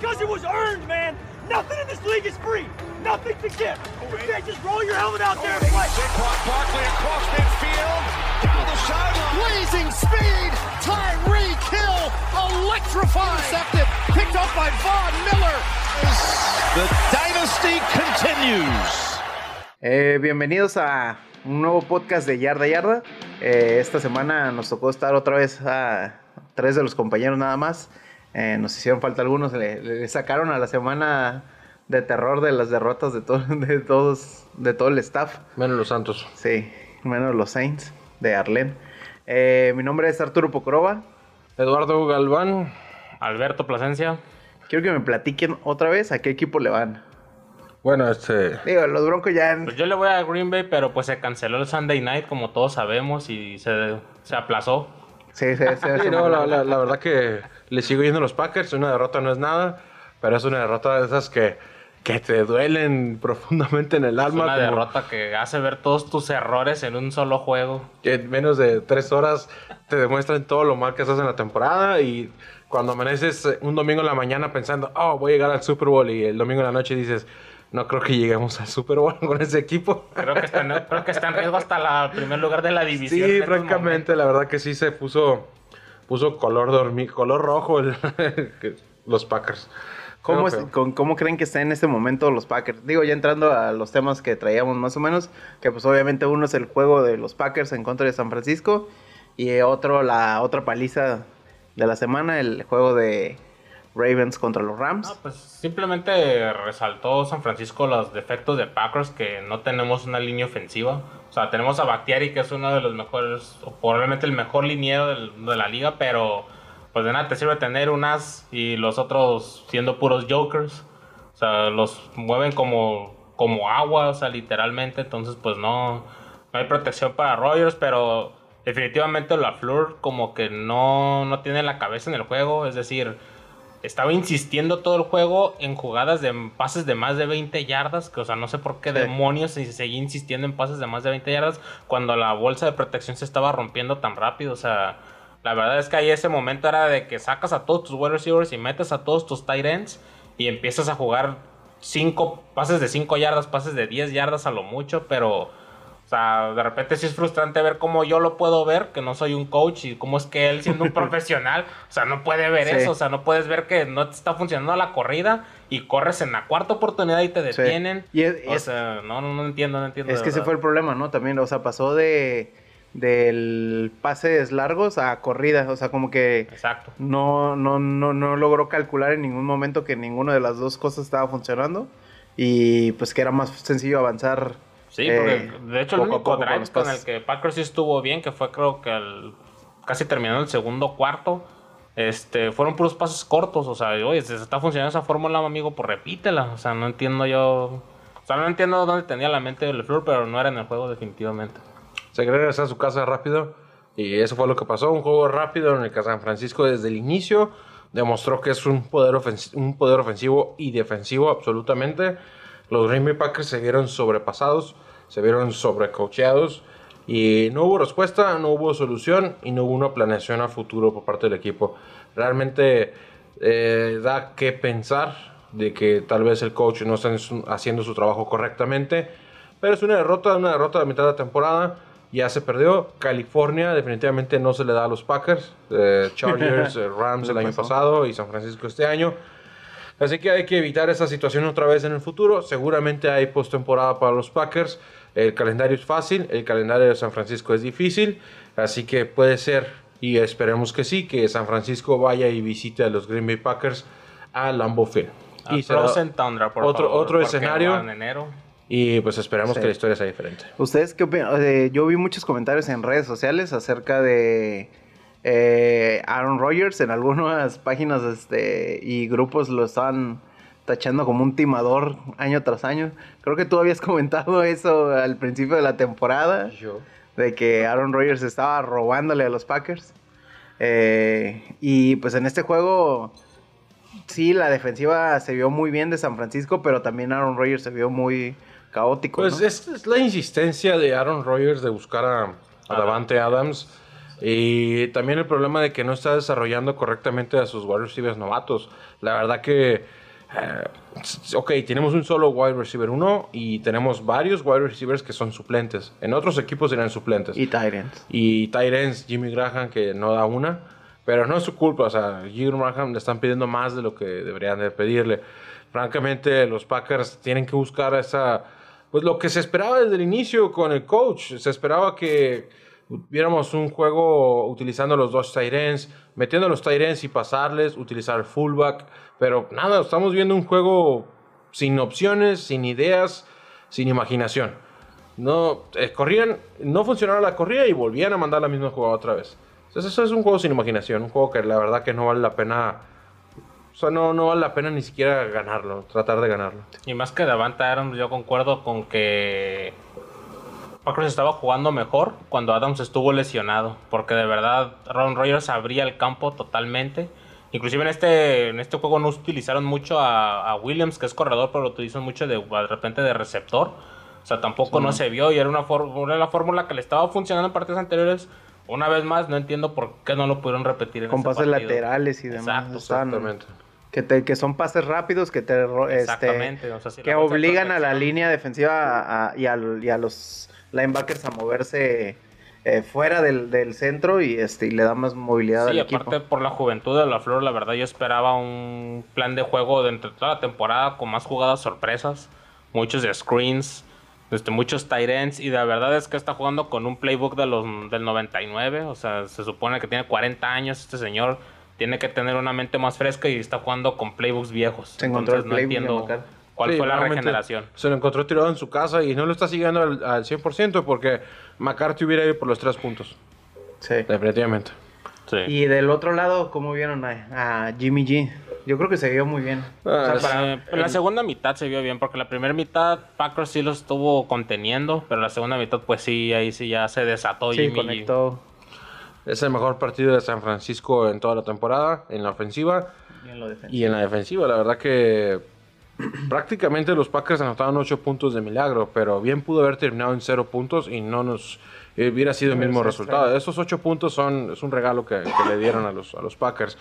because it was earned, man. Nothing in this league is free. Nothing to give. You can't just roll your helmet out there and play. Saquon Barkley across midfield, down the sideline. Blazing speed, Tyreek Hill, electrifying. Intercepted, picked up by Von Miller. The dynasty continues. Eh, bienvenidos a un nuevo podcast de Yarda Yarda. Eh, esta semana nos tocó estar otra vez a tres de los compañeros nada más. Eh, nos hicieron falta algunos. Le, le sacaron a la semana de terror de las derrotas de, to- de todos, de todo el staff. Menos los Santos. Sí, menos los Saints de Arlen. Eh, mi nombre es Arturo Pocorova. Eduardo Galván. Alberto Plasencia. Quiero que me platiquen otra vez a qué equipo le van. Bueno, este. Digo, los Broncos ya... Pues yo le voy a Green Bay, pero pues se canceló el Sunday Night, como todos sabemos, y se, se aplazó. Sí, sí, sí, Sí, no, la, la- la verdad que le sigo yendo a los Packers. Una derrota no es nada, pero es una derrota de esas que, que te duelen profundamente en el Es alma. una como derrota que hace ver todos tus errores en un solo juego. que en menos de tres horas te demuestran todo lo mal que estás en la temporada y cuando amaneces un domingo en la mañana pensando, oh, voy a llegar al Super Bowl y el domingo en la noche dices, no creo que lleguemos al Super Bowl con ese equipo. Creo que está en, creo que está en riesgo hasta el primer lugar de la división. Sí, francamente, la verdad que sí se puso, puso color dormi, color rojo el- los Packers. ¿Cómo, es- con- ¿Cómo creen que están en este momento los Packers? Digo, ya entrando a los temas que traíamos más o menos, que pues obviamente uno es el juego de los Packers en contra de San Francisco y otro la otra paliza de la semana, el juego de Ravens contra los Rams. Pues simplemente resaltó San Francisco los defectos de Packers, que no tenemos una línea ofensiva. O sea, tenemos a Bactiari, que es uno de los mejores, o probablemente el mejor liniero de la liga, pero pues de nada te sirve tener un as y los otros siendo puros jokers. O sea, los mueven como, como agua, o sea, literalmente. Entonces, pues no, no hay protección para Rogers, pero definitivamente la Fleur como que no, no tiene la cabeza en el juego. Es decir, estaba insistiendo todo el juego en jugadas de pases de más de 20 yardas, que o sea, no sé por qué Sí. demonios se seguía insistiendo en pases de más de 20 yardas cuando la bolsa de protección se estaba rompiendo tan rápido, o sea, la verdad es que ahí ese momento era de que sacas a todos tus wide receivers y metes a todos tus tight ends y empiezas a jugar cinco pases de 5 yardas, pases de 10 yardas a lo mucho, pero sea, de repente sí es frustrante ver cómo yo lo puedo ver, que no soy un coach, y cómo es que él siendo un profesional, o sea, no puede ver Sí. eso, o sea, no puedes ver que no te está funcionando la corrida y corres en la cuarta oportunidad y te Sí. detienen. Y es- o es- sea, no, no, no entiendo, no entiendo. Es que ese fue el problema, ¿no? También, o sea, pasó de del pases largos a corrida, o sea, como que Exacto. no, no, no, no logró calcular en ningún momento que ninguna de las dos cosas estaba funcionando y pues que era más sencillo avanzar. Sí, eh, porque de hecho el único drive con el que Packers sí estuvo bien, que fue creo que el, casi terminando el segundo cuarto, este, fueron puros pases cortos, o sea, oye, si se está funcionando esa fórmula, amigo, pues repítela, o sea, no entiendo yo, o sea, no entiendo dónde tenía la mente el Fleur, pero no era en el juego definitivamente. Se quería regresar a su casa rápido. Y eso fue lo que pasó. Un juego rápido en el que San Francisco desde el inicio demostró que es un poder, un poder ofensivo y defensivo absolutamente. Los Green Bay Packers se vieron sobrepasados, se vieron sobrecoacheados. Y no hubo respuesta, no hubo solución y no hubo una planeación a futuro por parte del equipo. Realmente eh, da que pensar de que tal vez el coach no está haciendo su trabajo correctamente. Pero es una derrota, una derrota de mitad de temporada. Ya se perdió. California definitivamente no se le da a los Packers. Eh, Chargers, eh, Rams el año pasado y San Francisco este año. Así que hay que evitar esa situación otra vez en el futuro. Seguramente hay postemporada para los Packers. El calendario es fácil, el calendario de San Francisco es difícil. Así que puede ser, y esperemos que sí, que San Francisco vaya y visite a los Green Bay Packers a Lambeau Field. A Y será Frozen Tundra, por otro, favor, otro escenario. va En enero. Y pues esperemos Sí. que la historia sea diferente. ¿Ustedes qué opinan? Eh, yo vi muchos comentarios en redes sociales acerca de eh, Aaron Rodgers. En algunas páginas este, y grupos lo estaban tachando como un timador año tras año. Creo que tú habías comentado eso al principio de la temporada. De que Aaron Rodgers estaba robándole a los Packers. Eh, y pues en este juego, sí, la defensiva se vio muy bien de San Francisco, pero también Aaron Rodgers se vio muy caótico. Pues ¿no? es, es la insistencia de Aaron Rodgers de buscar a, a Davante Adams. Y también el problema de que no está desarrollando correctamente a sus wide receivers novatos. La verdad que, eh, ok, tenemos un solo wide receiver uno y tenemos varios wide receivers que son suplentes. En otros equipos serían suplentes. Y Tyrants. Y Tyrants, Jimmy Graham, que no da una. Pero no es su culpa, o sea, Jimmy Graham le están pidiendo más de lo que deberían de pedirle. Francamente, los Packers tienen que buscar esa... Pues lo que se esperaba desde el inicio con el coach. Se esperaba que viéramos un juego utilizando los dos ends, metiendo los ends y pasarles, utilizar el fullback. Pero nada, estamos viendo un juego sin opciones, sin ideas, sin imaginación. No, eh, corrían, no funcionaba la corrida y volvían a mandar la misma jugada otra vez. Entonces eso es un juego sin imaginación, un juego que la verdad que no vale la pena, o sea, no, no vale la pena ni siquiera ganarlo, tratar de ganarlo. Y más que Davante Adams, yo concuerdo con que Packers estaba jugando mejor cuando Adams estuvo lesionado, porque de verdad Ron Rodgers abría el campo totalmente. Inclusive en este, en este juego no utilizaron mucho a, a Williams, que es corredor, pero lo utilizan mucho de, de repente de receptor. O sea, tampoco no se vio y era una fórmula, la fórmula que le estaba funcionando en partidos anteriores. Una vez más, no entiendo por qué no lo pudieron repetir en Con pases laterales y demás. Exacto, Exactamente. Que, te- que son pases rápidos que te este, Exactamente, o sea, si que obligan a la línea defensiva a- a- y, y a los linebackers a moverse eh, fuera del, del centro y este y le da más movilidad Sí, al aparte equipo. por la juventud de la Flor, la verdad yo esperaba un plan de juego dentro de toda la temporada con más jugadas sorpresas, muchos de screens, este, muchos tight ends y la verdad es que está jugando con un playbook de los, del 99, o sea, se supone que tiene 40 años este señor, tiene que tener una mente más fresca y está jugando con playbooks viejos. Se encontró Entonces no playbook entiendo cuál Sí, fue la regeneración. Se lo encontró tirado en su casa y no lo está siguiendo al, al 100% porque McCarthy hubiera ido por los tres puntos. Sí. Definitivamente. Sí. Y del otro lado, ¿cómo vieron a, a Jimmy G? Yo creo que se vio muy bien. Ah, O sea, para- en la segunda mitad se vio bien, porque la primera mitad Packers sí lo estuvo conteniendo, pero la segunda mitad pues sí, ahí sí ya se desató Sí, Jimmy G. Es el mejor partido de San Francisco en toda la temporada, en la ofensiva y en la defensiva. La verdad que prácticamente los Packers anotaron 8 puntos de milagro, pero bien pudo haber terminado en 0 puntos y no nos eh, hubiera sido el mismo resultado. Esos 8 puntos son es un regalo que, que le dieron a los, a los Packers.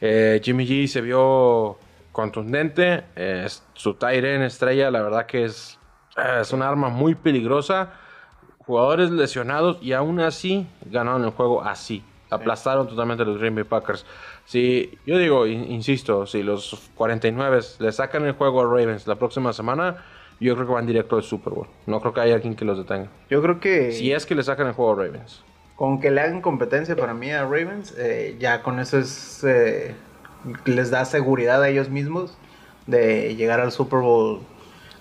Eh, Jimmy G se vio contundente, eh, su end estrella, la verdad que es, es un arma muy peligrosa. Jugadores lesionados y aún así ganaron el juego así. Aplastaron totalmente a los Green Bay Packers. Si, yo digo, in- insisto, si los 49 le sacan el juego a Ravens la próxima semana, yo creo que van directo al Super Bowl. No creo que haya alguien que los detenga. Yo creo que Si es que le sacan el juego a Ravens. con que le hagan competencia para mí a Ravens, eh, ya con eso es eh, les da seguridad a ellos mismos de llegar al Super Bowl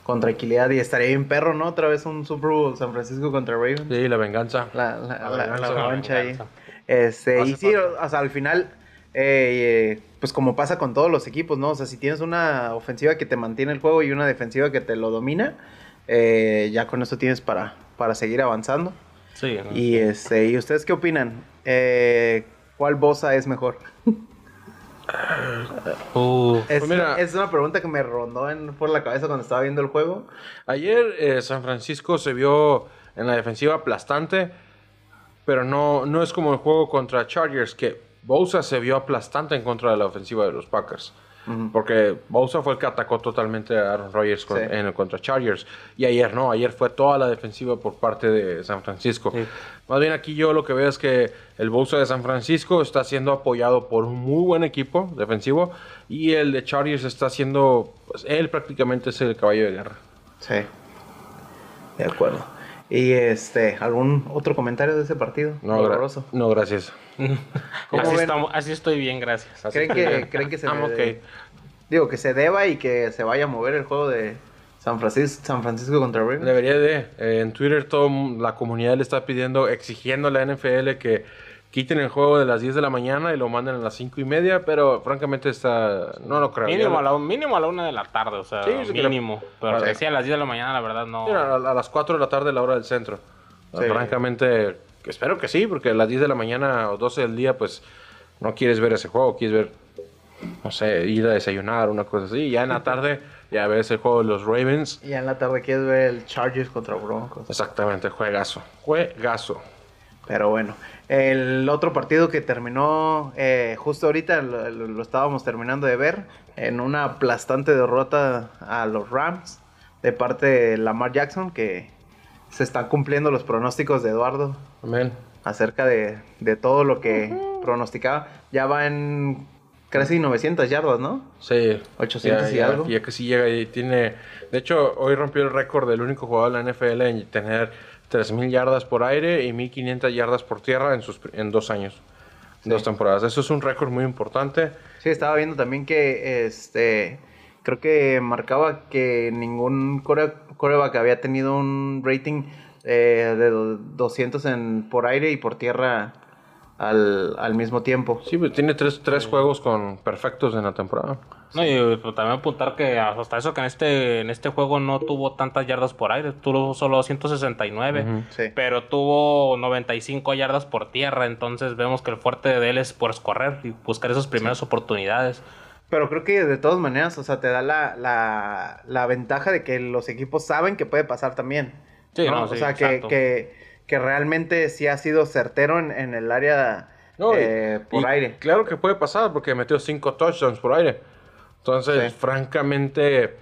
con tranquilidad y estaría bien perro, ¿no? Otra vez un Super Bowl San Francisco contra Ravens. Sí, la venganza. La, la, La la- venganza, la la revancha ahí. Este, y sí, falta. o sea, al final, eh, eh, pues como pasa con todos los equipos, ¿no? O sea, si tienes una ofensiva que te mantiene el juego y una defensiva que te lo domina, eh, ya con eso tienes para, para seguir avanzando. Sí, Y este, ¿y ustedes qué opinan? Eh, ¿Cuál Bosa es mejor? Uh, Es, Pues mira- es una pregunta que me rondó en- por la cabeza cuando estaba viendo el juego. Ayer eh, San Francisco se vio en la defensiva aplastante, pero no, no es como el juego contra Chargers, que Bosa se vio aplastante en contra de la ofensiva de los Packers. Porque Bosa fue el que atacó totalmente a Aaron Rodgers con- Sí. en el contra Chargers. Y ayer no, ayer fue toda la defensiva por parte de San Francisco. Más bien aquí yo lo que veo es que el Bosa de San Francisco está siendo apoyado por un muy buen equipo defensivo y el de Chargers está siendo, pues él prácticamente es el caballo de guerra. Sí. De acuerdo. Y este, ¿algún otro comentario de ese partido? No, gra- no gracias. ¿Cómo así, ven? estamos- así estoy bien, gracias. ¿Creen que, ¿Creen que se I'm okay. Digo, que se deba y que se vaya a mover el juego de San Francisco, San Francisco contra Ravens? Debería de. eh, en Twitter toda la comunidad le está pidiendo, exigiendo a la NFL que quiten el juego de las 10 de la mañana y lo manden a las 5 y media, pero francamente está... No lo creo. Mínimo Ya- a, la, mínimo a la una de la tarde, o sea, Sí, mínimo. Pero Vale. sea a las 10 de la mañana, la verdad no. Mira, a, a las 4 de la tarde la hora del centro. Sí. Francamente, espero que sí, porque a las 10 de la mañana o 12 del día, pues no quieres ver ese juego, quieres ver, no sé, ir a desayunar, una cosa así. Ya en la tarde, ya ves el juego de los Ravens. Y en la tarde quieres ver el Chargers contra Broncos. Exactamente, juegazo. Juegazo. Pero bueno, El otro partido que terminó eh, justo ahorita, lo, lo- lo estábamos terminando de ver, en una aplastante derrota a los Rams de parte de Lamar Jackson, que se están cumpliendo los pronósticos de Eduardo Amén. acerca de, de todo lo que pronosticaba. Ya va en casi 900 yardas, ¿no? Sí. 800 ya, y ya- algo. Ya que sí llega y tiene... De hecho, hoy rompió el récord del único jugador de la NFL en tener 3.000 yardas por aire y 1.500 yardas por tierra en, sus, en dos años. Dos temporadas. Eso es un récord muy importante. Sí, estaba viendo también que este creo que marcaba que ningún core- coreback había tenido un rating eh, de do- 200 en, por aire y por tierra al, al mismo tiempo. Sí, pues tiene tres, tres juegos con perfectos en la temporada. No, y pues, también apuntar que hasta eso que en este, en este juego no tuvo tantas yardas por aire, tuvo solo 169, Sí. pero tuvo 95 yardas por tierra, entonces vemos que el fuerte de él es por correr y buscar esas primeras oportunidades. Pero creo que de todas maneras, o sea, te da la, la, la ventaja de que los equipos saben que puede pasar también. Sí, ¿no? no, o sí, sea, que, que, que realmente sí ha sido certero en, en el área No, y- eh, por y aire. Claro que puede pasar porque metió cinco touchdowns por aire. Entonces, Sí. francamente,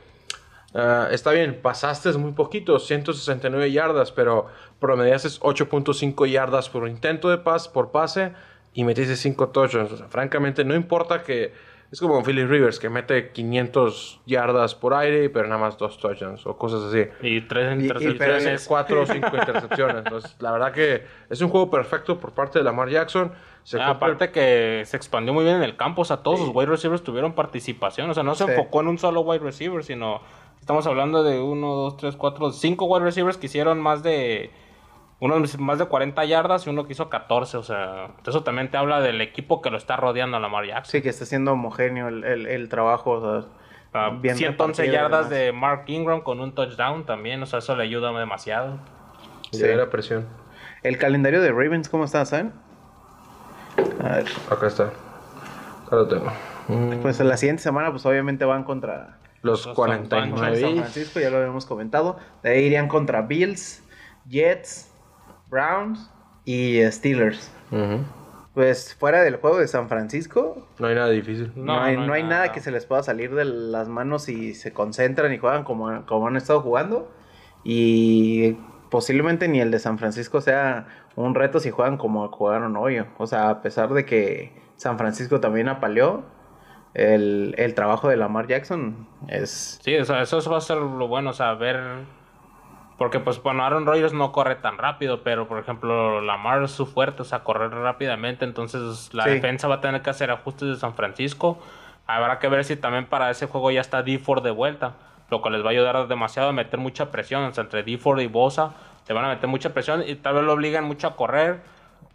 ah, está bien, pasaste muy poquito, 169 yardas, pero promediaste 8.5 yardas por intento de pase, por pase, y metiste 5 touchdowns. O sea, francamente, no importa que... Es como con Philip Rivers, que mete 500 yardas por aire, pero nada más dos touchdowns o cosas así. Y tres Y- y- Tres, intercepciones. cuatro o cinco intercepciones. Entonces, la verdad que es un juego perfecto por parte de Lamar Jackson. Se Ah, Aparte que se expandió muy bien en el campo, o sea, todos los wide receivers tuvieron participación, o sea, no se Sí. enfocó en un solo wide receiver, sino estamos hablando de uno, dos, tres, cuatro, cinco wide receivers que hicieron más de uno más de 40 yardas y uno que hizo 14, o sea, eso también te habla del equipo que lo está rodeando a Lamar Jackson. Sí, que está siendo homogéneo el, el, el trabajo. O sea, Ah, bien 111 repartido y yardas de Mark Ingram con un touchdown también, o sea, eso le ayuda demasiado. Sí. de la presión. El calendario de Ravens, ¿cómo está, saben? A ver, Acá está. Acá lo tengo. Mm, pues la siguiente semana, pues obviamente van contra Los Los 49. San Francisco, ya lo habíamos comentado. De ahí irían contra Bills, Jets, Browns y Steelers. Pues fuera del juego de San Francisco, No hay nada difícil. no, No, hay, no hay no hay nada nada. que se les pueda salir de las manos y se concentran y juegan como, como han estado jugando. Y posiblemente ni el de San Francisco sea un reto si juegan como jugaron hoy. O sea, a pesar de que San Francisco también apaleó, el, el trabajo de Lamar Jackson es... Sí, o sea, eso va a ser lo bueno, o sea, ver. Porque, pues, bueno, Aaron Rodgers no corre tan rápido, pero, por ejemplo, Lamar es su fuerte, o sea, correr rápidamente. Entonces, la Sí. defensa va a tener que hacer ajustes de San Francisco. Habrá que ver si también para ese juego ya está D Ford de vuelta, lo cual les va a ayudar demasiado a meter mucha presión. O sea, entre D Ford y Bosa, le van a meter mucha presión y tal vez lo obligan mucho a correr.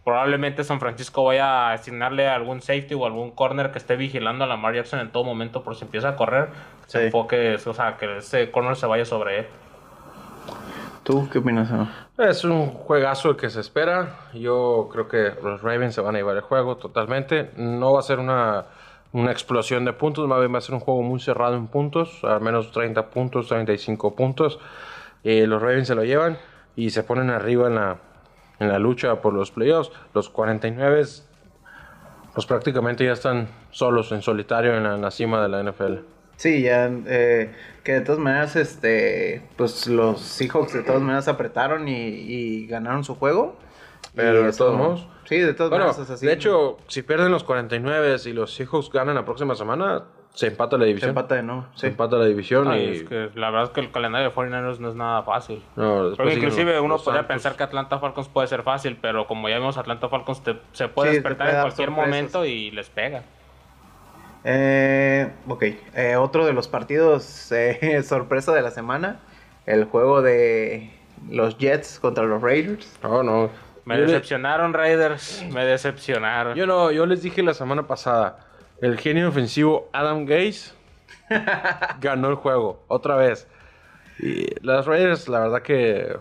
Probablemente San Francisco vaya a asignarle algún safety o algún corner que esté vigilando a Lamar Jackson en todo momento por si empieza a correr. Se Sí. enfoque, o sea, que ese corner se vaya sobre él. ¿Tú qué opinas? Aaron? Es un juegazo el que se espera. Yo creo que los Ravens se van a llevar el juego totalmente. No va a ser una, una explosión de puntos, más bien va a ser un juego muy cerrado en puntos, al menos 30 puntos, 35 puntos. Eh, los Ravens se lo llevan y se ponen arriba en la, en la lucha por los playoffs. Los 49 pues prácticamente ya están solos en solitario en la, en la cima de la NFL. Sí, ya, eh, que de todas maneras, este, pues los Seahawks de todas maneras apretaron y, y ganaron su juego. Pero de todos modos. Sí, de todas Bueno, maneras es así. de hecho, si pierden los 49 y los Seahawks ganan la próxima semana, se empata la se división. empata de nuevo. Se Sí. empata la división Ay, y... es que la verdad es que el calendario de 49ers no es nada fácil. no, Porque inclusive los- uno podría Santos. pensar que Atlanta Falcons puede ser fácil, pero como ya vimos, Atlanta Falcons te- se puede Sí, despertar puede en cualquier sorpresas. momento y les pega. Eh, ok, eh, otro de los partidos eh, sorpresa de la semana, el juego de los Jets contra los Raiders. No, no. Me Yo le- decepcionaron Raiders, me decepcionaron. Yo no, yo les dije la semana pasada, el genio ofensivo Adam Gaze ganó el juego, otra vez. Y las Raiders, la verdad que eh,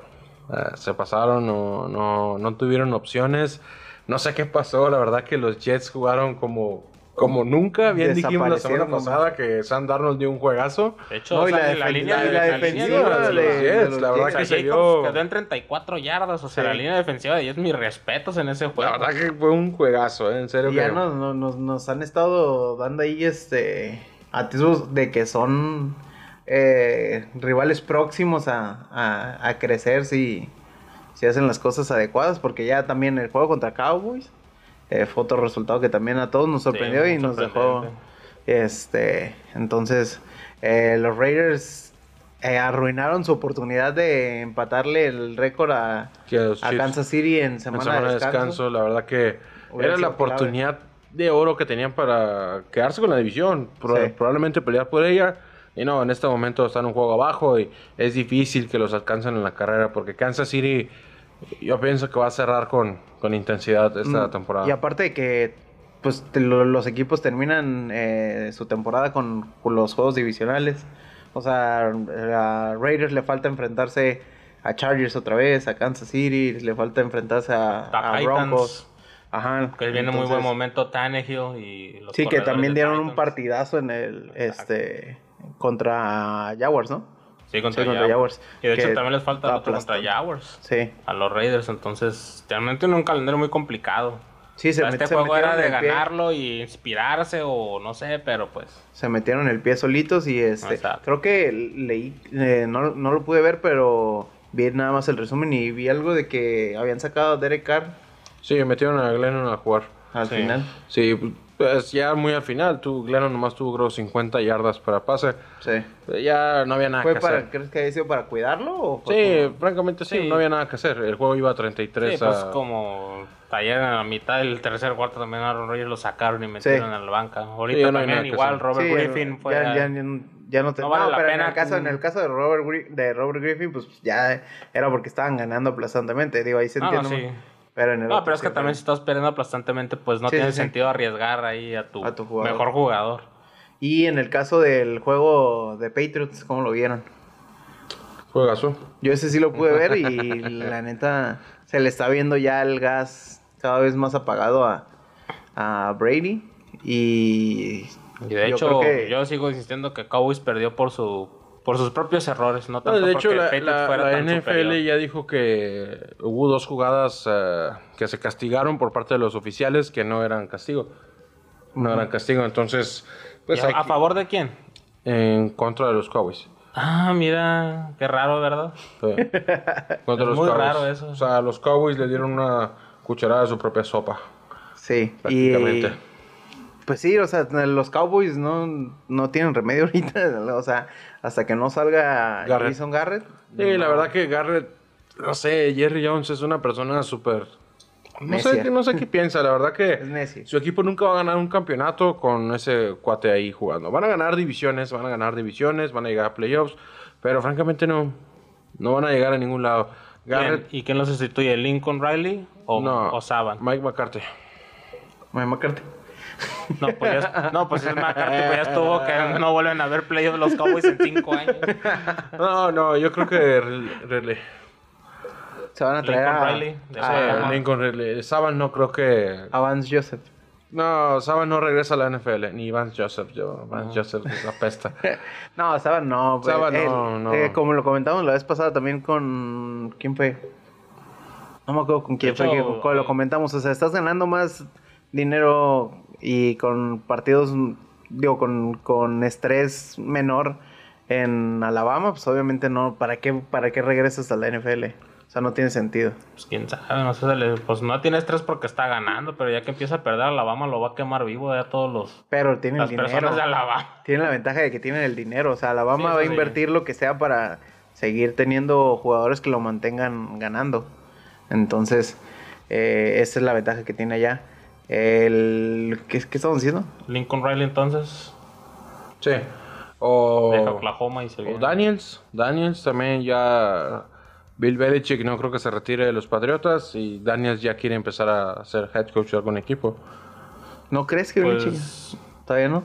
se pasaron, no, no, no tuvieron opciones. No sé qué pasó, la verdad que los Jets jugaron como como nunca. Bien dijimos la semana pasada que Sam Darnold dio un juegazo. De hecho, No, o y sea, la la línea y de la la defensiva línea de- los la verdad O sea, que se vio. quedó en 34 yardas. O sea, Sí. la línea defensiva de ellos, mis respetos en ese juego. La verdad que fue un juegazo, ¿eh? en serio. Y ya nos- nos- nos han estado dando ahí este atisbos de que son eh, rivales próximos a, a- a crecer si, si hacen las cosas adecuadas, porque ya también el juego contra Cowboys eh, fue otro resultado que también a todos nos sorprendió y nos dejó este entonces eh, los Raiders eh, arruinaron su oportunidad de empatarle el récord a, Kansas City en en semana, semana de de descanso, la verdad que Hubiera era la clave. oportunidad de oro que tenían para quedarse con la división, pro- Sí. probablemente pelear por ella. Y no, en este momento están un juego abajo y es difícil que los alcancen en la carrera porque Kansas City yo pienso que va a cerrar con, con intensidad esta Mm, temporada. Y aparte de que pues te- lo- los equipos terminan eh, su temporada con, con los juegos divisionales. O sea, a Raiders le falta enfrentarse a Chargers otra vez, a Kansas City, le falta enfrentarse a, A. Broncos. Ajá. Que viene muy buen entonces- momento Tannehill y los Sí, que también dieron un partidazo en el este contra Jaguars, ¿no? Sí, contra, Sí, contra Jaguars. Y de hecho también les falta otro contra Jaguars. Sí. A los Raiders, entonces realmente tienen un calendario muy complicado. Sí, O se, sea, met- este se juego era metieron de el pie. ganarlo y inspirarse o no sé, pero pues Se metieron el pie solitos y este Exacto. creo que leí, eh, no, no lo pude ver, pero vi nada más el resumen y vi algo de que habían sacado a Derek Carr Sí, metieron a Glennon a jugar. al Sí. final. Sí, pues ya muy al final, tú, Glennon nomás tuvo creo 50 yardas para pase. Sí. Ya no había nada ¿Fue que para, hacer. crees que haya sido para cuidarlo o fue Sí, como- francamente sí, Sí. no había nada que hacer. El juego iba a 33 sí, pues a... como ayer en la mitad del tercer cuarto también Aaron Rodgers lo sacaron y metieron en la banca. Ahorita Sí, no también igual. Robert Sí, Griffin fue ya, ya, ya, ya no te No vale la pero pena en el caso en el caso de Robert Gri- de Robert Griffin pues ya era porque estaban ganando aplastantemente digo ahí se No, no, entiende sí. Pero en el No, otro pero es que también si estás perdiendo aplastantemente, pues no Sí, tiene sí, sí. sentido arriesgar ahí a tu, A tu jugador. mejor jugador. y en el caso del juego de Patriots cómo lo vieron Juegazo. Yo ese sí lo pude ver y la neta se le está viendo ya el gas cada vez más apagado a, a Brady y, Y de yo hecho, creo que- yo sigo insistiendo que Cowboys perdió por su por sus propios errores, no No, tanto de hecho, porque la, Patriots la- fuera la tan NFL superior. ya dijo que hubo dos jugadas eh, que se castigaron por parte de los oficiales que no eran castigo. No eran castigo, entonces, pues ¿Y a, favor de quién? en contra de los Cowboys. Ah, mira, qué raro, ¿verdad? Sí. Contra Es los muy Cowboys. raro eso. O sea, los Cowboys le dieron una cucharada de su propia sopa, sí y prácticamente. Pues sí o sea los Cowboys no, no tienen remedio ahorita o sea hasta que no salga Garrett. Jason Garrett Sí, la verdad que Garrett, no sé, Jerry Jones es una persona súper... No sé, no sé qué piensa, la verdad que Es necio. su equipo nunca va a ganar un campeonato con ese cuate ahí jugando. Van a ganar divisiones, van a ganar divisiones, van a llegar a playoffs, pero francamente no, no van a llegar a ningún lado. ¿Quién? Garrett, ¿Y quién lo sustituye? ¿Lincoln Riley o, no, o Saban? Mike McCarthy. Mike McCarthy. No, pues ya, no, pues es McCarthy, pues ya estuvo que no vuelven a ver playoffs los Cowboys en cinco años. No, no, yo creo que Ridley- se van a traer Lincoln a, Riley, a-. Lincoln Ridley. Saban no creo que... a Vance Joseph No, Saban no regresa a la NFL, ni Vance Joseph. Yo, Vance Joseph es la pesta. No, Saban no. pues, Saban él, no, no. eh, como lo comentamos la vez pasada también con... ¿Quién fue? No me acuerdo con quién fue que lo comentamos. O sea, estás ganando más dinero y con partidos, digo, con, con estrés menor en Alabama, pues obviamente no. ¿Para qué, para qué regresas a la NFL? O sea, no tiene sentido. Pues quién sabe, no sé, pues no tiene estrés porque está ganando, pero ya que empieza a perder Alabama lo va a quemar vivo ya todos los Pero tienen las dinero. personas de Alabama. Tienen la ventaja de que tienen el dinero. O sea, Alabama Sí, va a sí. invertir lo que sea para seguir teniendo jugadores que lo mantengan ganando. Entonces, eh, esa es la ventaja que tiene allá. El, ¿qué, ¿Qué estamos diciendo? Lincoln Riley entonces Sí. O, deja Oklahoma y se o. Daniels. Daniels también ya... Bill Belichick no creo que se retire de los Patriotas y Daniels ya quiere empezar a ser head coach de algún equipo. ¿No crees que Pues- Belichick? ¿Todavía no?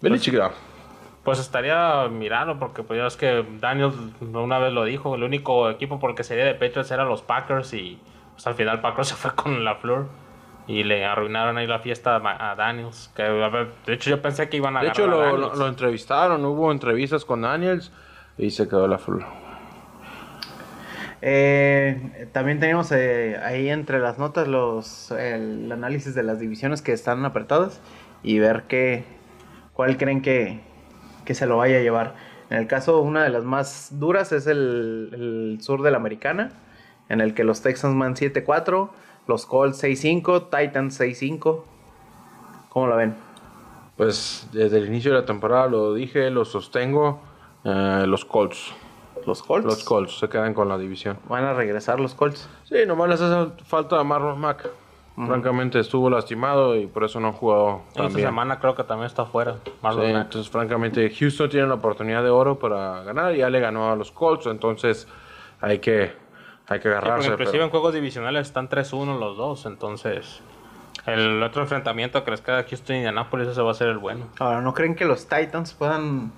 Belichick no. Pues estaría mirando porque pues ya es que Daniel una vez lo dijo, el único equipo por el que sería de Patriots era los Packers y pues al final Packers se fue con la flor. Y le arruinaron ahí la fiesta a Daniels. Que, de hecho, yo pensé que iban a De hecho, a lo, entrevistaron, hubo entrevistas con Daniels y se quedó la full. Eh, también tenemos eh, ahí entre las notas los el análisis de las divisiones que están apretadas y ver qué cuál creen que, que se lo vaya a llevar. En el caso, una de las más duras es el, el sur de la americana, en el que los Texans van 7-4, los Colts 6-5, Titans 6-5. ¿Cómo lo ven? Pues desde el inicio de la temporada lo dije, lo sostengo. eh, los Colts. Los Colts. Los Colts se quedan con la división. Van a regresar los Colts. Sí, nomás les hace falta a Marlon Mack. Francamente estuvo lastimado y por eso no ha jugado Esta semana creo que también está fuera. Marlon Sí, Mack. entonces francamente Houston tiene la oportunidad de oro para ganar. Ya le ganó a los Colts, entonces hay que, hay que Sí, porque agarrarse. inclusive pero- en juegos divisionales están 3-1 los dos, entonces el otro enfrentamiento que les queda a Houston y Indianapolis ese va a ser el bueno. Ahora, ¿no creen que los Titans puedan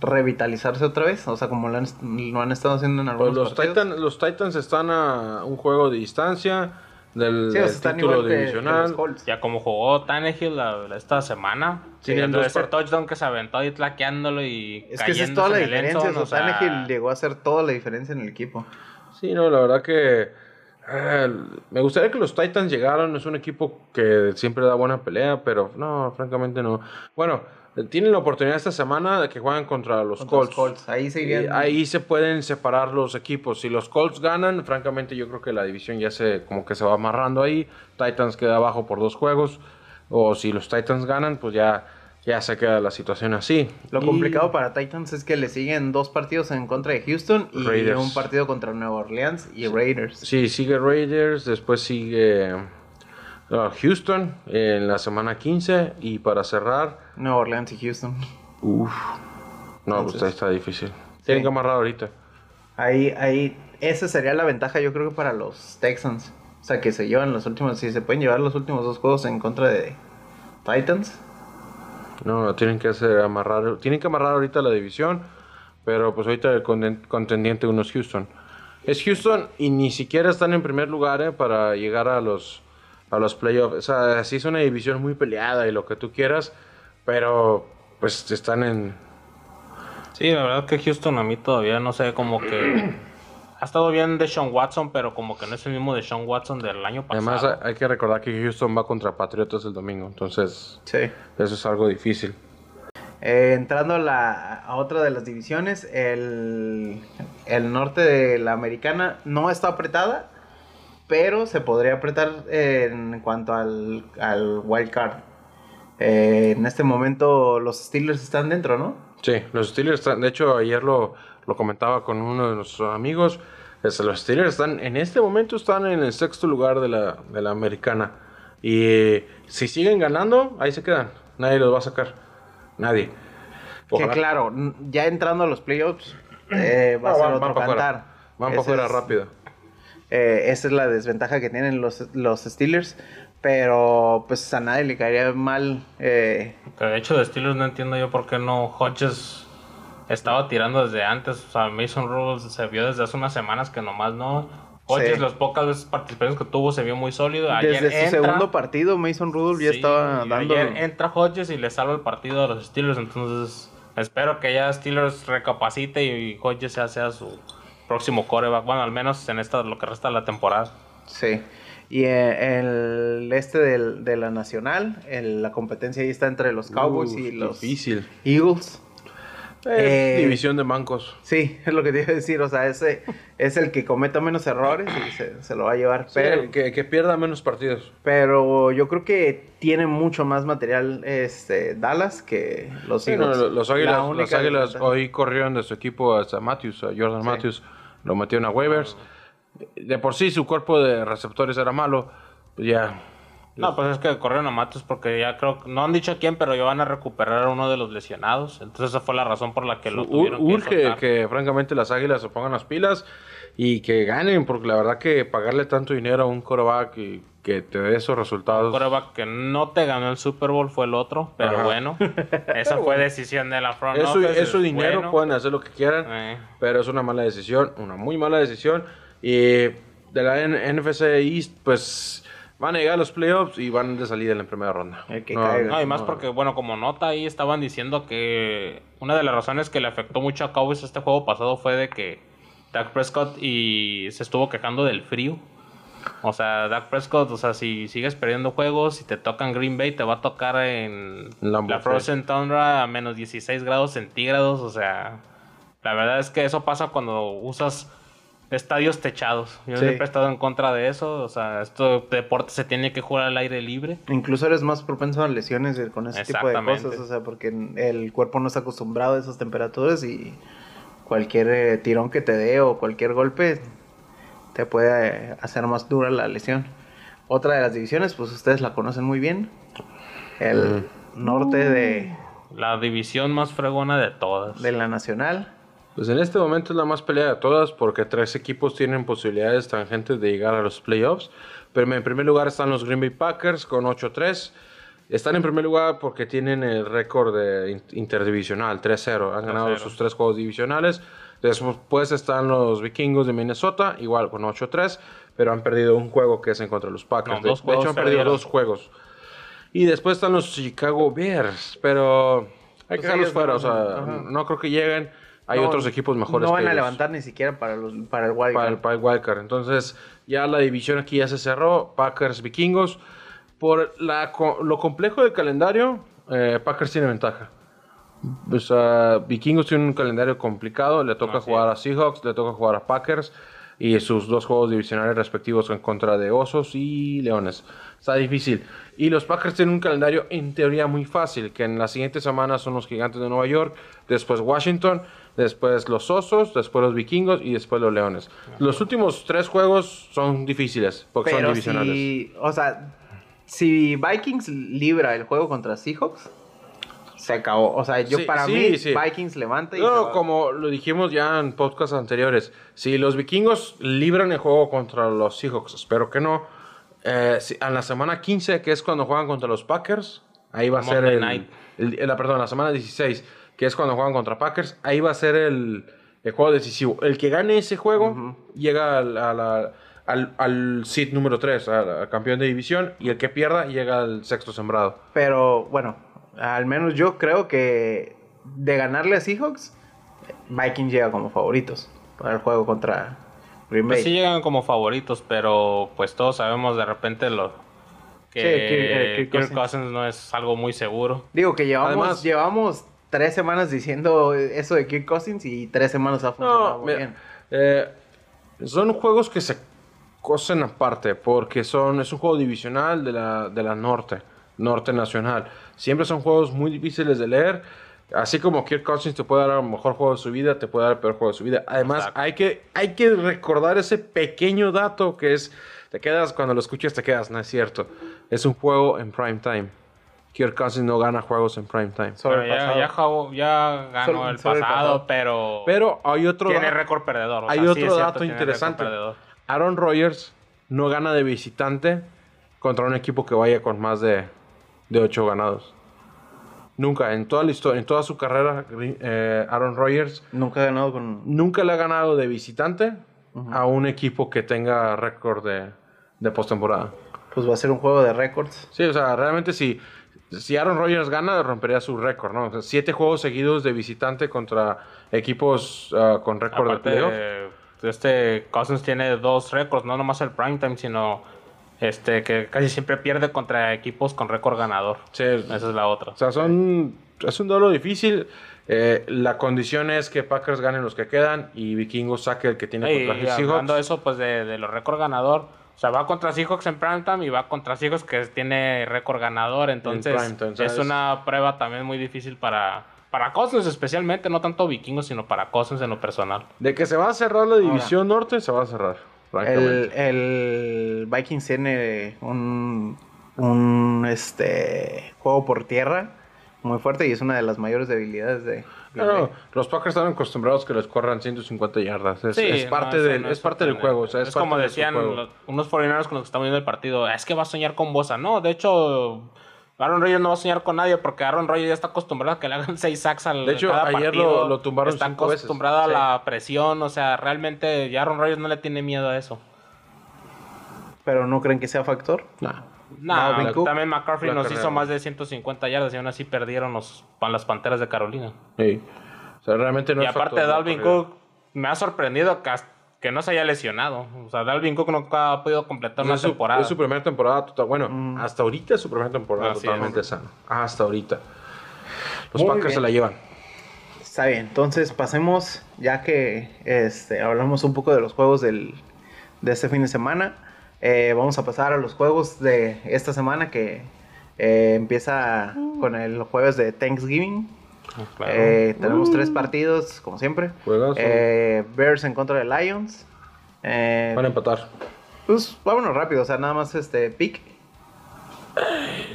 revitalizarse otra vez? O sea, como lo han, lo han estado haciendo en Pues algunos los, partidos. Titans, los Titans están a un juego de distancia del, Sí, título igual que- que divisional. Ya como jugó Tannehill la- la- esta semana, Sí, sí, en ese touchdown que se aventó ahí tlaqueándolo y Es que esa es toda la en diferencia. end zone, O sea, o sea, Tannehill llegó a hacer toda la diferencia en el equipo. Sí, no, la verdad que eh, me gustaría que los Titans llegaran. Es un equipo que siempre da buena pelea, pero no, francamente no. Bueno, tienen la oportunidad esta semana de que juegan contra los Contra los Colts. Ahí se Y ahí se pueden separar los equipos. Si los Colts ganan, francamente yo creo que la división ya se como que se va amarrando ahí. Titans queda abajo por dos juegos. O si los Titans ganan, pues ya, ya se queda la situación así. Lo Y- complicado para Titans es que le siguen dos partidos en contra de Houston y Raiders. un partido contra Nueva Orleans y Raiders. Sí, sigue Raiders, después sigue uh, Houston en la semana 15 y para cerrar, Nueva Orleans y Houston. uff, no, Entonces- pues está difícil. Tienen que amarrar ahorita. Ahí, ahí, esa sería la ventaja yo creo que para los Texans. O sea, que se llevan los últimos, si se pueden llevar los últimos dos juegos en contra de Titans. No, tienen que hacer amarrar, tienen que amarrar ahorita la división, pero pues ahorita el contendiente uno es Houston. Es Houston y ni siquiera están en primer lugar eh, para llegar a los a los playoffs. O sea, sí es una división muy peleada y lo que tú quieras, pero pues están en Sí, la verdad que Houston a mí todavía no sé, como que ha estado bien de Sean Watson, pero como que no es el mismo de Sean Watson del año pasado. Además hay- que recordar que Houston va contra Patriotas el domingo, entonces Sí. eso es algo difícil. Eh, entrando a, la, a otra de las divisiones, el, el norte de la americana no está apretada, pero se podría apretar en cuanto al, al wild card. Eh, en este momento los Steelers están dentro, ¿no? Sí, los Steelers están, de hecho ayer lo, lo comentaba con uno de nuestros amigos, es, los Steelers están, en este momento están en el sexto lugar de la, de la americana. Y eh, si siguen ganando, ahí se quedan. Nadie los va a sacar. Nadie. Que claro, ya entrando a los playoffs eh, va a ser van- otro van cantar. Van para es- rápido. eh, esa es la desventaja que tienen los, los Steelers. Pero pues a nadie le caería mal. eh, de hecho de Steelers no entiendo yo por qué no Hodges estaba tirando desde antes. O sea, Mason Rudolph se vio desde hace unas semanas que nomás no. Hodges, Sí. las pocas veces participaciones que tuvo, se vio muy sólido. Ayer desde su entra- segundo partido, Mason Rudolph ya Sí, estaba dando. Ayer entra Hodges y le salva el partido a los Steelers. Entonces, espero que ya Steelers recapacite y Hodges ya sea su próximo coreback. Bueno, al menos en esta lo que resta de la temporada. Sí. Y eh, el este del- de la nacional, el- la competencia ahí está entre los Cowboys Uf, y los Difícil. Eagles. Eh, Eh, división de mancos. Sí, es lo que te iba a decir. O sea, ese es el que cometa menos errores y se, se lo va a llevar. Pero, Pero, que, que pierda menos partidos. pero yo creo que tiene mucho más material este, Dallas que los Sí, Eagles. los La Águilas, los Águilas hoy corrieron de su equipo hasta Matthews, a Jordan Sí. Matthews, lo metieron a waivers. De por sí su cuerpo de receptores era malo, pues ya. No, pues es que corrieron a Matos porque ya creo que no han dicho a quién, pero ya van a recuperar a uno de los lesionados. Entonces esa fue la razón por la que lo tuvieron que urge soltar. que francamente las Águilas se pongan las pilas y que ganen, porque la verdad que pagarle tanto dinero a un coreback y que te dé esos resultados. quarterback que no te ganó el Super Bowl fue el otro, pero Ajá. bueno, esa fue decisión de la front Es su, office, es su dinero, bueno. pueden hacer lo que quieran, Eh. pero es una mala decisión, una muy mala decisión. Y de la NFC East, pues van a llegar a los playoffs y van de salida en la primera ronda. El que caiga. No, y más no. porque, bueno, como nota ahí estaban diciendo que una de las razones que le afectó mucho a Cowboys este juego pasado fue de que Dak Prescott y se estuvo quejando del frío. O sea, Dak Prescott, o sea, si sigues perdiendo juegos, si te tocan Green Bay, te va a tocar en la Frozen Tundra a menos 16 grados centígrados. O sea, la verdad es que eso pasa cuando usas estadios techados. Yo Sí. siempre he estado en contra de eso. O sea, esto deporte se tiene que jugar al aire libre. Incluso eres más propenso a lesiones con ese tipo de cosas, o sea, porque el cuerpo no está acostumbrado a esas temperaturas y cualquier eh, tirón que te dé o cualquier golpe te puede eh, hacer más dura la lesión. Otra de las divisiones, pues ustedes la conocen muy bien, el norte de, La división más fregona de todas. de la Nacional. Pues en este momento es la más peleada de todas porque tres equipos tienen posibilidades tangentes de llegar a los playoffs. Pero en primer lugar están los Green Bay Packers con 8-3. Están en primer lugar porque tienen el récord de interdivisional 3-0. Han ganado 3-0. sus tres juegos divisionales. Después están los Vikingos de Minnesota, igual con 8-3, pero han perdido un juego que es en contra de los Packers. No, de, de hecho, han perdido dos juegos. Y después están los Chicago Bears, pero hay que Pues dejarlos ellos fuera. O sea, no creo que lleguen. Hay No, otros equipos mejores No van que a ellos levantar ni siquiera para, los, para el wild para el, card. para el wildcard. Entonces, ya la división aquí ya se cerró. Packers, vikingos. Por la, lo complejo del calendario, eh, Packers tiene ventaja. O sea, vikingos tiene un calendario complicado. Le toca jugar a Seahawks, le toca jugar a Packers. Y sus dos juegos divisionales respectivos en contra de Osos y Leones. Está difícil. Y los Packers tienen un calendario en teoría muy fácil. Que en las siguientes semanas son los Gigantes de Nueva York. Después Washington. Después los Osos. Después los Vikingos. Y después los Leones. Los últimos tres juegos son difíciles. Porque son Pero divisionales. si, o sea, si Vikings libra el juego contra Seahawks, se acabó. O sea, yo Sí, para sí, mí, sí. Vikings levanta y No, como lo dijimos ya en podcasts anteriores, si los vikingos libran el juego contra los Seahawks, espero que no, eh, si- a la semana 15, que es cuando juegan contra los Packers, ahí va a ser el, night. el- el- la- perdón, la semana 16, que es cuando juegan contra Packers, ahí va a ser el, el juego decisivo. El que gane ese juego llega al, a la- al, al seed número 3, al, al campeón de división, y el que pierda llega al sexto sembrado. Pero bueno, al menos yo creo que de ganarle a Seahawks, Vikings llega como favoritos para el juego contra Green Bay. Pues sí llegan como favoritos, pero pues todos sabemos de repente lo que Sí, Kirk- eh, Kirk Kirk Cousins. Cousins no es algo muy seguro. Digo que llevamos, Además- llevamos tres semanas diciendo eso de Kirk Cousins y tres semanas ha funcionado No, mira, bien. eh, son juegos que se cosen aparte porque son es un juego divisional de la, de la norte, norte nacional. Siempre son juegos muy difíciles de leer. Así como Kirk Cousins te puede dar el mejor juego de su vida, te puede dar el peor juego de su vida. Además, Exacto. hay que, hay que recordar ese pequeño dato que es, te quedas, cuando lo escuchas te quedas, no es cierto. Es un juego en prime time. Kirk Cousins no gana juegos en prime time. Pero ya, ya, ya ganó Sobre- el pasado, pero, Pero hay otro tiene récord perdedor. o Hay sea, sí otro cierto, dato interesante. Aaron Rodgers no gana de visitante contra un equipo que vaya con más de, de 8 ganados. Nunca, en toda la historia, en toda su carrera, eh, Aaron Rodgers Nunca ha ganado con... nunca le ha ganado de visitante a un equipo que tenga récord de, de postemporada. Pues va a ser un juego de récords. Sí, o sea, realmente si, si Aaron Rodgers gana, rompería su récord, ¿no? O sea, siete juegos seguidos de visitante contra equipos ah, con récord de playoff. este Cousins tiene dos récords, no nomás el primetime, sino este que casi siempre pierde contra equipos con récord ganador. Sí, Esa es la otra. O sea, son, es un duelo difícil. Eh, la condición es que Packers ganen los que quedan y Vikingos saque el que tiene Y contra hablando Seahawks. de eso, pues de, de los récord ganador, o sea, va contra Seahawks en primetime y va contra Seahawks que tiene récord ganador, entonces primetime, es una prueba también muy difícil para, para Cousins especialmente, no tanto Vikingos, sino para Cousins en lo personal. De que se va a cerrar la división norte, se va a cerrar. El, el Vikings tiene un, un este, juego por tierra muy fuerte y es una de las mayores debilidades de... Green Claro, Bay. los Packers están acostumbrados que les corran 150 yardas. Es, Sí, es no, parte, del, no es parte del juego. o sea, es, es parte como de decían los- unos 49ers con los que están viendo el partido, es que va a soñar con Bosa. No, de hecho, Aaron Rodgers no va a soñar con nadie porque Aaron Rodgers ya está acostumbrado a que le hagan 6 sacks al De hecho, cada ayer partido. lo- lo tumbaron Está cinco veces. acostumbrado a Sí. la presión, o sea, realmente ya Aaron Rodgers no le tiene miedo a eso. Pero no creen que sea factor. Nah. Cook. también McCaffrey La nos carrera. hizo más de 150 yardas y aún así perdieron los, pan- las Panteras de Carolina. Sí. O sea, realmente no y es aparte Dalvin. Cook me ha sorprendido que, que no se haya lesionado. O sea, Dalvin Cook no ha podido completar una es, su, temporada. es su primera temporada total. Bueno, hasta ahorita es su primera temporada Así totalmente es. sana. Hasta ahorita. Los Muy Packers bien. se la llevan. Está bien, entonces pasemos, ya que este, hablamos un poco de los juegos del, de este fin de semana, eh, vamos a pasar a los juegos de esta semana que eh, empieza con el jueves de Thanksgiving. Claro. Eh, tenemos tres partidos, como siempre. Eh, Bears en contra de Lions. Eh, Van a empatar. pues vámonos rápido, o sea, nada más este pick.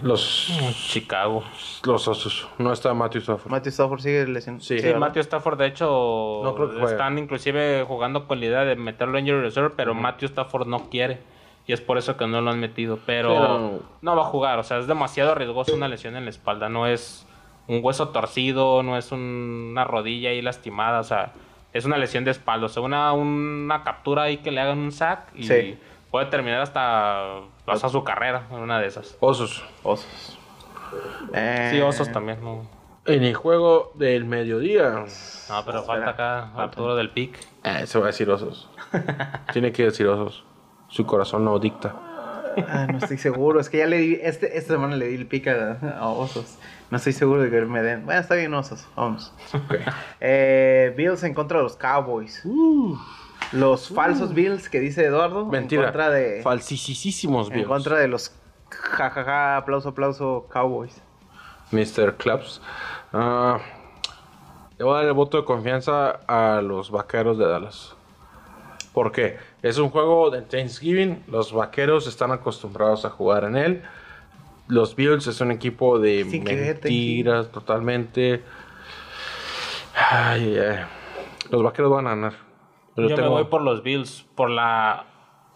Los, Chicago. los Osos. No está Matthew Stafford. Matthew Stafford sigue lesionado. Sí. Sí, Matthew Stafford, de hecho, No creo que están inclusive jugando con la idea de meterlo en injury reserve, pero Matthew Stafford no quiere. Y es por eso que no lo han metido. Pero no. va a jugar. O sea, es demasiado riesgoso una lesión en la espalda. No es un hueso torcido, no es un- una rodilla ahí lastimada. O sea, es una lesión de espalda. O sea, una, una captura ahí que le hagan un sack y Sí. puede terminar hasta, hasta su carrera en una de esas. Osos. Osos. Eh, Sí, osos también. No, En el juego del mediodía. No, pero falta acá Arturo del pick. Eh, se va a decir Osos. Tiene que decir Osos. Su corazón no dicta. Ah, no estoy seguro. Es que ya le di. Este, esta semana le di el pick a, a osos. No estoy seguro de que me den. Bueno, está bien, osos. Vamos. Eh, Bills en contra de los Cowboys. Los falsos Bills que dice Eduardo. Mentira. En contra de. Falsísimos en Bills. contra de los. Jajaja, aplauso, aplauso, Cowboys. Mr. Clubs. Ah, le voy a dar el voto de confianza a los vaqueros de Dallas. ¿Por qué? Es un juego de Thanksgiving. Los vaqueros están acostumbrados a jugar en él. Los Bills es un equipo de Sin mentiras totalmente. Ay, ay. Los vaqueros van a ganar. Pero Yo tengo- me voy por los Bills. Por la.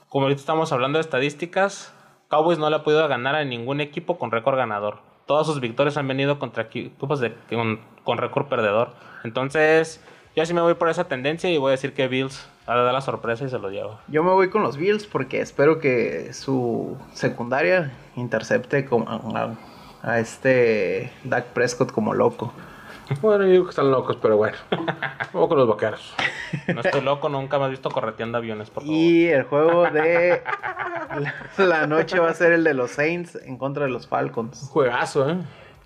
Como ahorita estamos hablando de estadísticas, Cowboys no le ha podido ganar a ningún equipo con récord ganador. Todas sus victorias han venido contra equipos de, con, con récord perdedor. Entonces, yo sí me voy por esa tendencia y voy a decir que Bills ha de dar la sorpresa y se lo lleva. Yo me voy con los Bills porque espero que su secundaria intercepte como a, a este Dak Prescott como loco. Bueno, yo digo que están locos, pero bueno. Vamos con los vaqueros. No estoy loco, nunca me has visto correteando aviones, por favor. Y el juego de la, la noche va a ser el de los Saints en contra de los Falcons. Juegazo, ¿eh?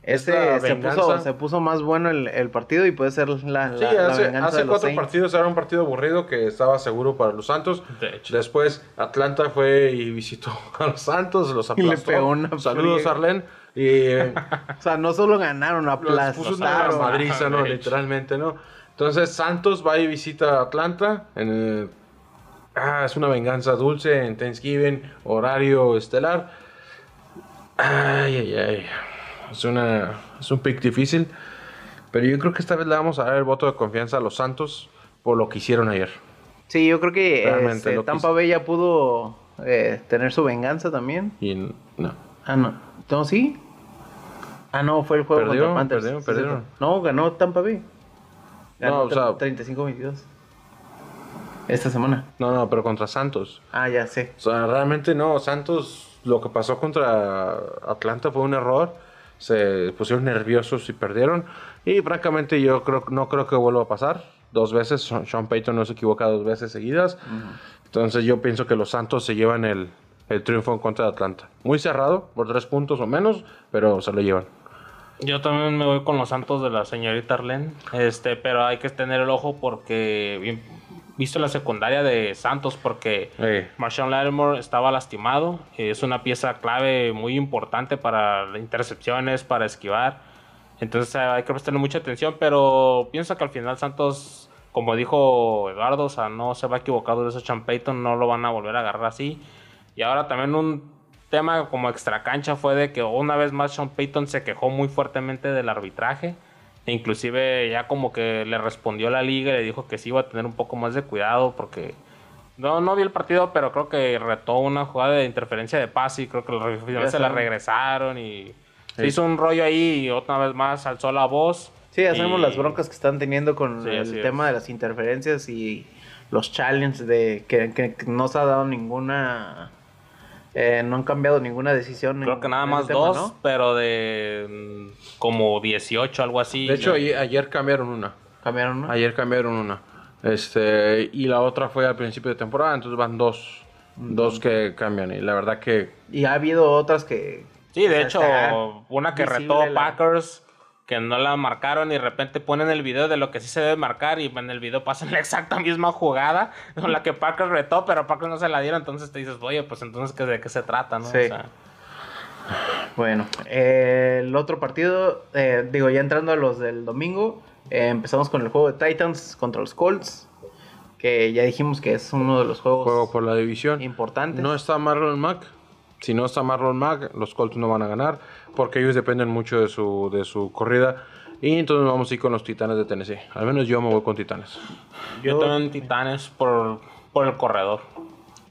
Ese Esta se puso, se puso más bueno el, el partido y puede ser la, la, Sí, la hace, venganza hace de cuatro partidos era un partido aburrido que estaba seguro para los Santos. De hecho. Después Atlanta fue y visitó a los Santos, los Y le aplastó. pegó una Saludos. Arlen. Y eh, O sea, no solo ganaron, puso una aplastaron. madriza, ¿no? De hecho. Literalmente, ¿no? Entonces Santos va y visita a Atlanta. En el- Ah, es una venganza dulce en Thanksgiving, horario estelar. Ay, ay, ay. Es, una, es un pick difícil. Pero yo creo que esta vez le vamos a dar el voto de confianza a los Santos por lo que hicieron ayer. Sí, yo creo que este, Tampa. Bay ya pudo eh, tener su venganza también. Y no. Ah, no. ¿No, sí? Ah, no, fue el juego Perdió, contra Panthers. perdieron, Sí, perdieron. cierto. No, ganó Tampa Bay. Ganó No, o sea- 35-22. Esta semana. No, no, pero contra Santos. Ah, ya sé. O sea, realmente no. Santos, lo que pasó contra Atlanta fue un error. Se pusieron nerviosos y perdieron. Y francamente yo creo, no creo que vuelva a pasar. Dos veces. Sean Payton no se equivoca dos veces seguidas. Entonces yo pienso que los Santos se llevan el, el triunfo en contra de Atlanta. Muy cerrado, por tres puntos o menos, pero se lo llevan. Yo también me voy con los santos de la señorita Arlen. Este, pero hay que tener el ojo porque visto la secundaria de Santos porque Eh. Marshawn Lattimore estaba lastimado. Es una pieza clave muy importante para intercepciones, para esquivar. Entonces eh, hay que prestarle mucha atención, pero pienso que al final Santos, como dijo Eduardo, o sea, no se va equivocado de ese Sean Payton, no lo van a volver a agarrar así. Y ahora también un tema como extra cancha fue de que una vez más Sean Payton se quejó muy fuertemente del arbitraje. Inclusive ya como que le respondió la liga y le dijo que sí iba a tener un poco más de cuidado porque no, no vi el partido, pero creo que retó una jugada de interferencia de pase y creo que Ya se la regresaron y se hizo un rollo ahí y otra vez más alzó la voz. Sí, hacemos Y- las broncas que están teniendo con Sí, el tema es. de las interferencias y los challenges de que, que no se ha dado ninguna Eh, no han cambiado ninguna decisión. Creo en- que nada más tema, dos, ¿no? pero de mm, como 18, algo así. De hecho, ayer, ayer cambiaron una. Cambiaron, ¿no? Ayer cambiaron una. Este, y la otra fue al principio de temporada, entonces van dos. Dos que cambian. Y la verdad que Y ha habido otras que. Sí, de hecho, una que retó la- Packers, que no la marcaron y de repente ponen el video de lo que sí se debe marcar y en el video pasan la exacta misma jugada con la que Packers retó, pero Packers no se la dieron, entonces te dices, oye, pues entonces ¿qué- ¿de qué se trata? ¿no? Sí. O sea, Bueno, eh, el otro partido, eh, digo, ya entrando a los del domingo, eh, empezamos con el juego de Titans contra los Colts, que ya dijimos que es uno de los juegos juego por la división. importantes. No está Marlon Mack. Si no está Marlon Mack, los Colts no van a ganar. Porque ellos dependen mucho de su, de su corrida. Y entonces vamos a ir con los Titanes de Tennessee. Al menos yo me voy con Titanes. yo en Titanes por, por el corredor.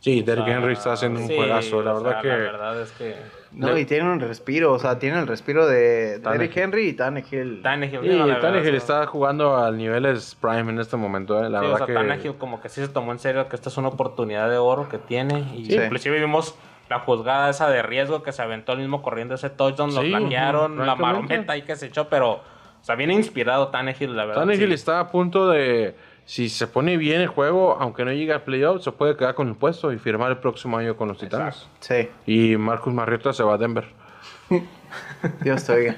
Sí, Derrick O sea, Henry está haciendo un sí, juegazo. La o verdad sea, que. La verdad es que No, y tiene un respiro, o sea, tiene el respiro de. Derrick Henry y Tannehill. Tannehill, Sí, verdad, Tannehill o está jugando al niveles prime en este momento. eh. La sí, o verdad sea, que. Tannehill como que sí se tomó en serio que esta es una oportunidad de oro que tiene. Y Sí. inclusive vimos la juzgada esa de riesgo que se aventó el mismo corriendo ese touchdown, lo Sí, plaquearon, ujú, la marometa ahí que se echó, pero o sea, viene inspirado Tannehill, la verdad. Tannehill sí. está a punto de. Si se pone bien el juego, aunque no llegue al playoff, se puede quedar con el puesto y firmar el próximo año con los Titanes. Sí, Y Marcus Mariota se va a Denver. Dios te oiga.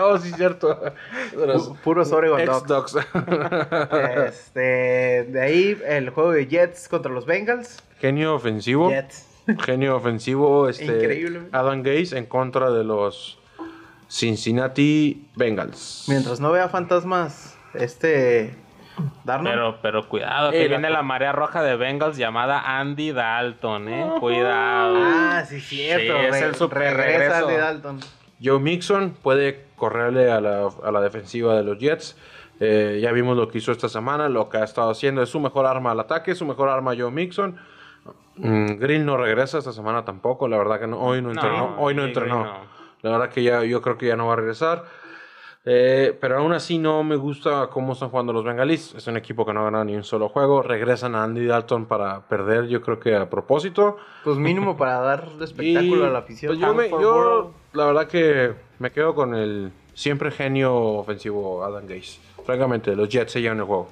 oh, sí, cierto. Pu- Puros Oregon Dogs. Este, de ahí el juego de Jets contra los Bengals. Genio ofensivo. Jets. Genio ofensivo. Este, Increíble. Adam Gaze en contra de los Cincinnati Bengals. Mientras no vea fantasmas, este. Darnold. Pero, pero cuidado, Eh, que la- viene la marea roja de Bengals llamada Andy Dalton, eh. Cuidado. Ah, sí, cierto. Sí, es el super regresa regreso. Andy Dalton. Joe Mixon puede correrle a la, a la defensiva de los Jets. Eh, ya vimos lo que hizo esta semana, lo que ha estado haciendo. Es su mejor arma al ataque, es su mejor arma Joe Mixon. Mm, Grill no regresa esta semana tampoco, la verdad que no, hoy no No, entrenó. hoy no entrenó. No. La verdad que ya, yo creo que ya no va a regresar. Eh, pero aún así no me gusta cómo están jugando los bengalíes. Es un equipo que no ha ganado ni un solo juego. Regresan a Andy Dalton para perder, yo creo que a propósito. Pues mínimo para dar espectáculo Y, a la afición. pues yo, me- yo, la verdad que me quedo con el siempre genio ofensivo Adam Gaze. Francamente, los Jets se llevan el juego.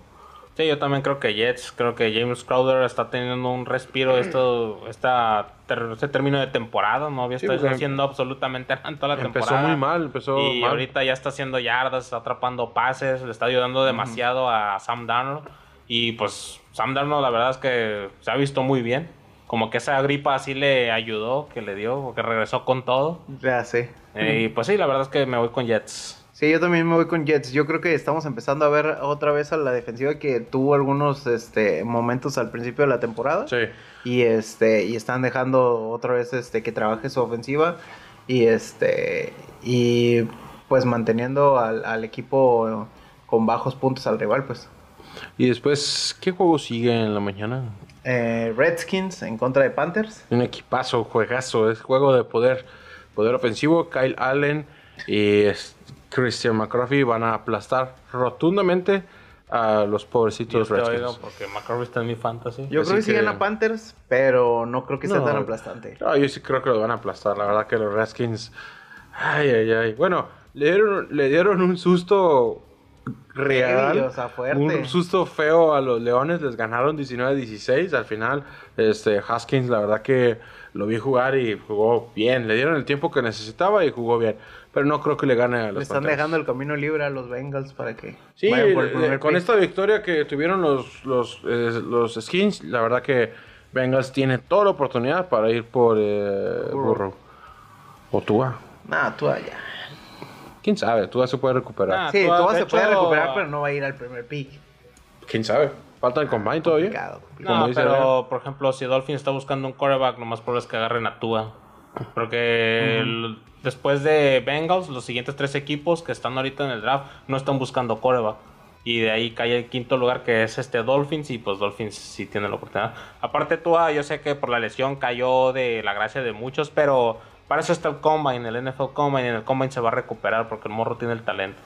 Sí, yo también creo que Jets, creo que James Crowder está teniendo un respiro esto, esta, este término de temporada, no había Sí, estado porque haciendo absolutamente nada en toda la Empezó temporada. muy mal, empezó y mal. ahorita ya está haciendo yardas, está atrapando pases, le está ayudando demasiado a Sam Darnold. Y pues Sam Darnold la verdad es que se ha visto muy bien. Como que esa gripa así le ayudó, que le dio, porque regresó con todo. Ya sé. Eh, y pues sí, la verdad es que me voy con Jets. Sí, yo también me voy con Jets. Yo creo que estamos empezando a ver otra vez a la defensiva que tuvo algunos este, momentos al principio de la temporada. Sí. Y este y están dejando otra vez este que trabaje su ofensiva y este y pues manteniendo al, al equipo con bajos puntos al rival, pues. Y después, ¿qué juego sigue en la mañana? Eh, Redskins en contra de Panthers. Un equipazo, juegazo, es juego de poder, poder ofensivo. Kyle Allen y es- Christian McCaffrey van a aplastar rotundamente a los pobrecitos Redskins. porque McCarthy está en mi fantasy. Yo Así creo que sí gana Panthers, pero no creo que sea No. tan aplastante. No, yo sí creo que los van a aplastar. La verdad que los Redskins. Ay, ay, ay. Bueno, le dieron, le dieron un susto real. O sea, fuerte. Un susto feo a los Leones. Les ganaron 19-16. Al final, este, Haskins, la verdad que lo vi jugar y jugó bien. Le dieron el tiempo que necesitaba y jugó bien. Pero no creo que le gane a los Le están dejando el camino libre a los Bengals para que Sí, vayan por el eh, primer con pick. esta victoria que tuvieron los, los, eh, los Skins, la verdad que Bengals tiene toda la oportunidad para ir por eh, Burrow. Burrow. O Tua. Nah, tú allá. ¿Quién sabe? Tua se puede recuperar. Ah, Sí, Tua, Tua de se puede recuperar, pero no va a ir al primer pick. ¿Quién sabe? Falta el combine todavía. Complicado. Como No, dice pero por ejemplo, si Dolphins está buscando un quarterback, lo más probable es que agarren a Tua. Porque el- después de Bengals, los siguientes tres equipos que están ahorita en el draft no están buscando quarterback. Y de ahí cae el quinto lugar que es este Dolphins y pues Dolphins sí tiene la oportunidad. Aparte Tua, yo sé que por la lesión cayó de la gracia de muchos, pero para eso está el Combine, el NFL Combine, y en el Combine se va a recuperar porque el morro tiene el talento.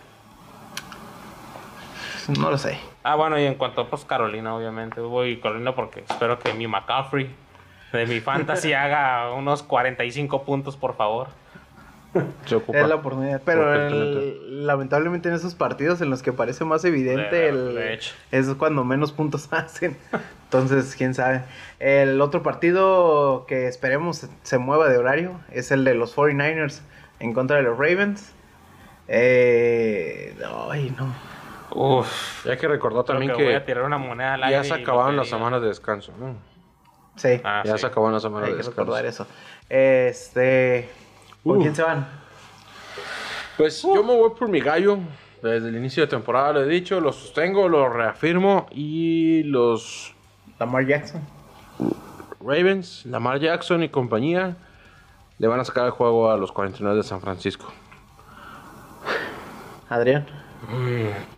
No lo sé. Ah, bueno, y en cuanto a pues Carolina, obviamente, voy Carolina porque espero que mi McCaffrey de mi fantasy haga unos 45 puntos, por favor. Se ocupa. Es la oportunidad. Pero el- lamentablemente en esos partidos en los que parece más evidente De- el- es cuando menos puntos hacen. Entonces, quién sabe. El otro partido que esperemos se mueva de horario es el de los 49ers en contra de los Ravens. Eh, ay, no. Uf. Y hay que recordar Creo también que, que, voy a tirar una moneda al aire. ya se acabaron las semanas de descanso. ¿no? Sí, Ah, ya sí. se acabaron las semanas hay de que recordar eso. Este, ¿con Uh. quién se van? Pues yo me voy por mi gallo. Desde el inicio de temporada lo he dicho, lo sostengo, lo reafirmo. Y los Lamar Jackson. Ravens, Lamar Jackson y compañía le van a sacar el juego a los 49 de San Francisco. Adrián.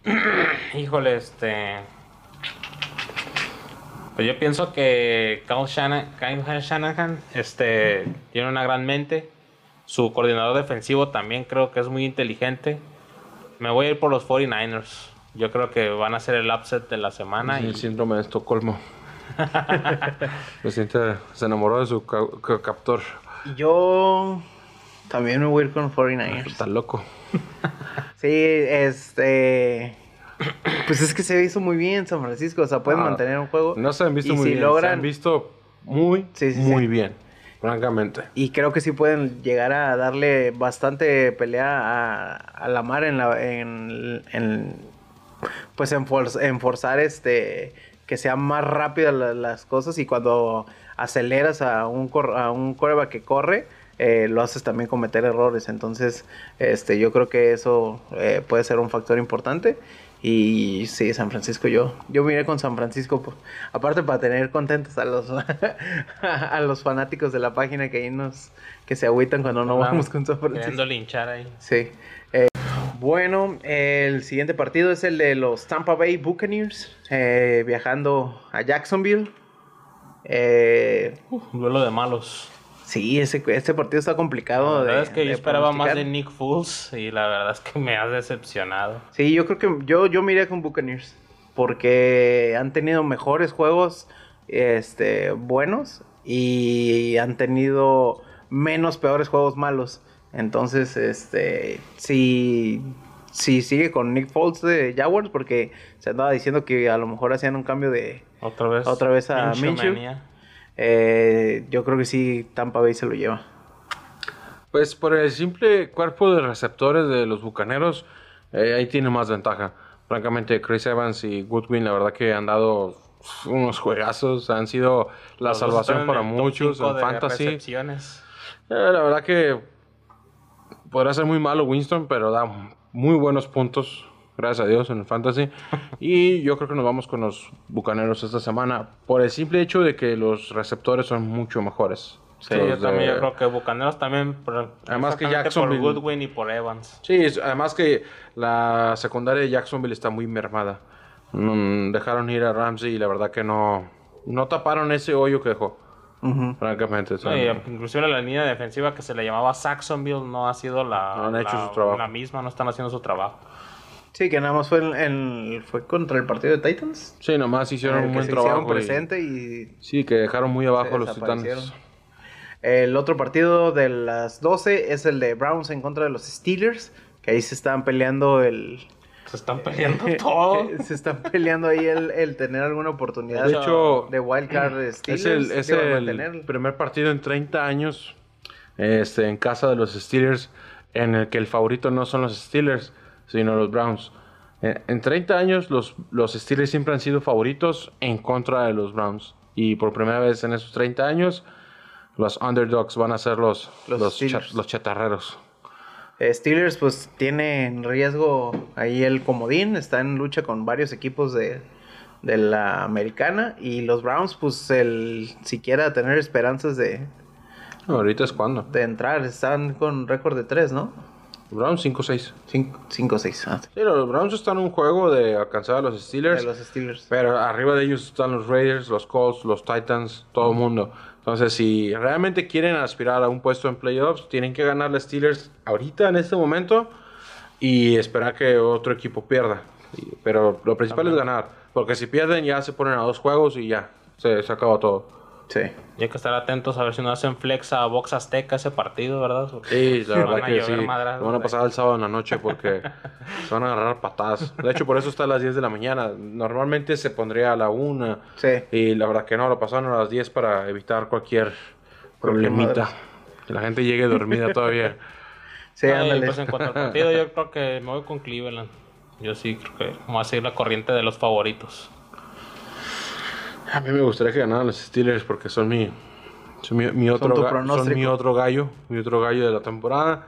Híjole, este. Pues yo pienso que Kyle Shanahan, Kyle Shanahan este, tiene una gran mente. Su coordinador defensivo también creo que es muy inteligente. Me voy a ir por los 49ers. Yo creo que van a ser el upset de la semana. el Y, síndrome de Estocolmo. se, siente, se enamoró de su ca- ca- captor. Yo también me voy a ir con 49ers. Está loco. Sí, este. Pues es que se hizo muy bien San Francisco. O sea, pueden Ah, mantener un juego. No se han visto muy si bien. Se logran, han visto muy, Sí, sí, muy sí. bien. Francamente. Y creo que sí pueden llegar a darle bastante pelea a, a la mar en la. En, en- pues en, for- en forzar este. Que sean más rápidas la- las cosas. Y cuando aceleras a un, cor- a un coreback que corre. eh, lo haces también cometer errores. Entonces, este, yo creo que eso eh, puede ser un factor importante. Y sí, San Francisco, yo, yo con San Francisco, po- aparte para tener contentos a los a los fanáticos de la página que ahí nos, que se agüitan cuando no vamos con San Francisco. linchar ahí. Sí. Eh, bueno, el siguiente partido es el de los Tampa Bay Buccaneers, eh, viajando a Jacksonville. Eh, Un duelo de malos. Sí, ese, este partido está complicado. La verdad de- es que yo esperaba más de Nick Foles y la verdad es que me has decepcionado. Sí, yo creo que yo, yo miré con Buccaneers. Porque han tenido mejores juegos este, buenos y han tenido menos peores juegos malos. Entonces, este, si, si sigue con Nick Foles de Jaguars, porque se andaba diciendo que a lo mejor hacían un cambio de... Otra vez. Otra vez a Minshew. Eh, yo creo que sí, Tampa Bay se lo lleva. Pues por el simple cuerpo de receptores de los bucaneros, eh, ahí tiene más ventaja. Francamente, Chris Evans y Goodwin, la verdad que han dado unos juegazos, han sido la Los salvación para muchos en fantasy. Eh, la verdad que podrá ser muy malo Winston, pero da muy buenos puntos, gracias a Dios, en el fantasy. y yo creo que nos vamos con los bucaneros esta semana por el simple hecho de que los receptores son mucho mejores. Sí, yo también de- yo creo que Bucaneros también. por- Además que Jacksonville- Por Goodwin y por Evans. Sí, además que la secundaria de Jacksonville está muy mermada. Mm, dejaron ir a Ramsey y la verdad que no, no taparon ese hoyo que dejó. Francamente. o sea, No, y inclusive la línea defensiva que se le llamaba Saxonville no ha sido la, No han hecho la- su trabajo. la misma, no están haciendo su trabajo. Sí, que nada más fue, en, en- fue contra el partido de Titans. sí, nomás hicieron el un buen trabajo. presente y sí, que dejaron muy abajo los titanes. El otro partido de las 12 es el de Browns en contra de los Steelers, que ahí se están peleando el... Se están peleando todo. se están peleando ahí el, el tener alguna oportunidad De hecho, de wildcard de Steelers. es el, es el primer partido en 30 años este, en casa de los Steelers en el que el favorito no son los Steelers, sino los Browns. En, en 30 años los, los Steelers siempre han sido favoritos en contra de los Browns. Y por primera vez en esos 30 años, los underdogs van a ser los, Los los, cha- los chatarreros. Eh, Steelers pues tiene en riesgo ahí el comodín, está en lucha con varios equipos de, de la americana y los Browns pues el siquiera tener esperanzas de, Ahorita es cuando. de entrar, están con récord de 3, ¿no? Browns 5-6. 5-6 ah, Sí, los Browns están en un juego de alcanzar a los Steelers. de los Steelers. Pero arriba de ellos están los Raiders, los Colts, los Titans, todo el mundo. Entonces, si realmente quieren aspirar a un puesto en playoffs, tienen que ganar los Steelers ahorita, en este momento, y esperar que otro equipo pierda. Pero lo principal es ganar, porque si pierden ya se ponen a dos juegos y ya, se, se acaba todo. Sí. Y hay que estar atentos a ver si no hacen flex a Box Azteca ese partido, ¿verdad? Sí, la verdad que sí. madrazos, Lo van a pasar el sábado en la noche porque se van a agarrar patadas. De hecho, por eso está a las 10 de la mañana. Normalmente se pondría a la 1. Sí. Y la verdad que no, lo pasaron a las 10 para evitar cualquier problemita. Que la gente llegue dormida todavía. Sí, Ay, ándale. pues en cuanto al partido, yo creo que me voy con Cleveland. Yo sí creo que vamos a seguir la corriente de los favoritos. A mí me gustaría que ganaran los Steelers porque son mi, son mi, mi otro, son pronóstico. mi otro gallo, mi otro gallo de la temporada.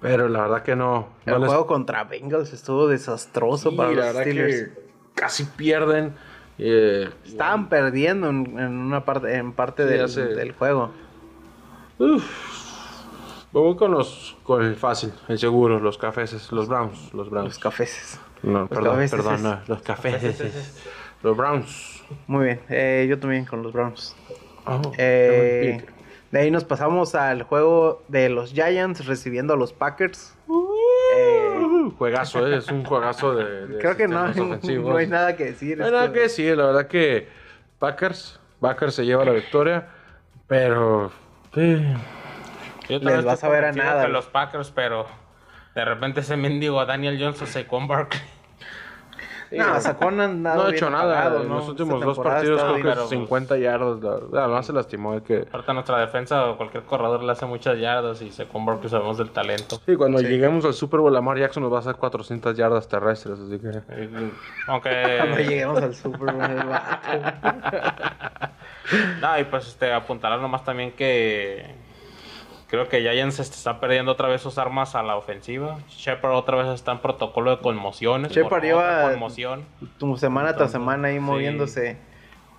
Pero la verdad que no. no El les- juego contra Bengals estuvo desastroso Sí, para la los verdad Steelers. que casi pierden. Eh, Estaban perdiendo en, en una parte, en parte Sí, del, hace- del juego. voy con los con el fácil, el seguro, los cafeses, los Browns, los Browns. Los cafeses. no, perdón, cafeses. perdón, no, los cafeses. Los Browns. Muy bien. eh, yo también con los Browns. Oh, Eh, de ahí nos pasamos al juego de los Giants recibiendo a los Packers. Eh, Uh, juegazo, eh, es un juegazo de, de creo que no, ofensivos. no hay nada que decir. No hay nada que- que decir, la verdad que Packers, Packers se lleva la victoria, pero eh, Yo Les vas a ver a nada, los Packers, pero de repente ese mendigo a Daniel Jones o Saquon Barkley. No, Sacón ha no ha hecho nada. en ¿no? los últimos dos partidos creo que pero, 50 yardas. Además se lastimó. que... Ahorita nuestra defensa o cualquier corredor le hace muchas yardas y Saquon Barkley sabemos del talento. Sí, cuando lleguemos al Super Bowl, Lamar Jackson nos va a hacer 400 yardas terrestres, así que... Cuando Aunque. lleguemos al Super Bowl. No, y pues este, apuntalar nomás también que. Creo que Giants este, está perdiendo otra vez sus armas a la ofensiva. Shepard otra vez está en protocolo de conmociones. Shepard lleva- conmoción. Tu semana tras semana ahí Sí. moviéndose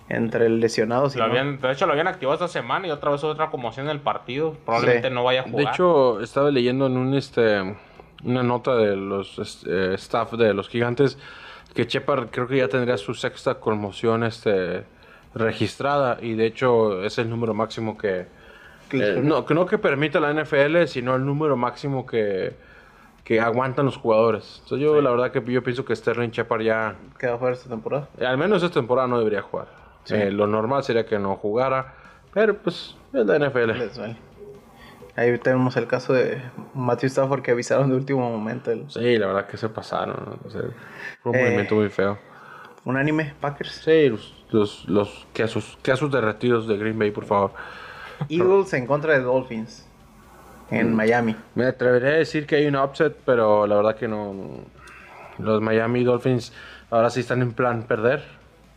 entre lesionados y Lo no. habían- de hecho, lo habían activado esta semana y otra vez otra conmoción en el partido. Probablemente Sí. no vaya a De jugar. hecho, estaba leyendo en un este una nota de los este, staff de los gigantes que Shepard creo que ya tendría su sexta conmoción este registrada y de hecho es el número máximo que eh, no, que no que permite la NFL, sino el número máximo que, que aguantan los jugadores. Entonces yo la verdad que yo pienso que Sterling Shepard ya Quedó fuera esta temporada. eh, al menos esta temporada no debería jugar. Eh, lo normal sería que no jugara, pero pues es la NFL. Ahí tenemos el caso de Matthew Stafford que avisaron de último momento. El... Sí, la verdad que se pasaron. ¿no? O sea, fue un Eh. movimiento muy feo. Unánime, Packers. Sí, los, los, los quesos, quesos derretidos de Green Bay, por favor. Eagles en contra de Dolphins en Mm. Miami. Me atrevería a decir que hay un upset, pero la verdad que no. Los Miami Dolphins ahora sí están en plan perder.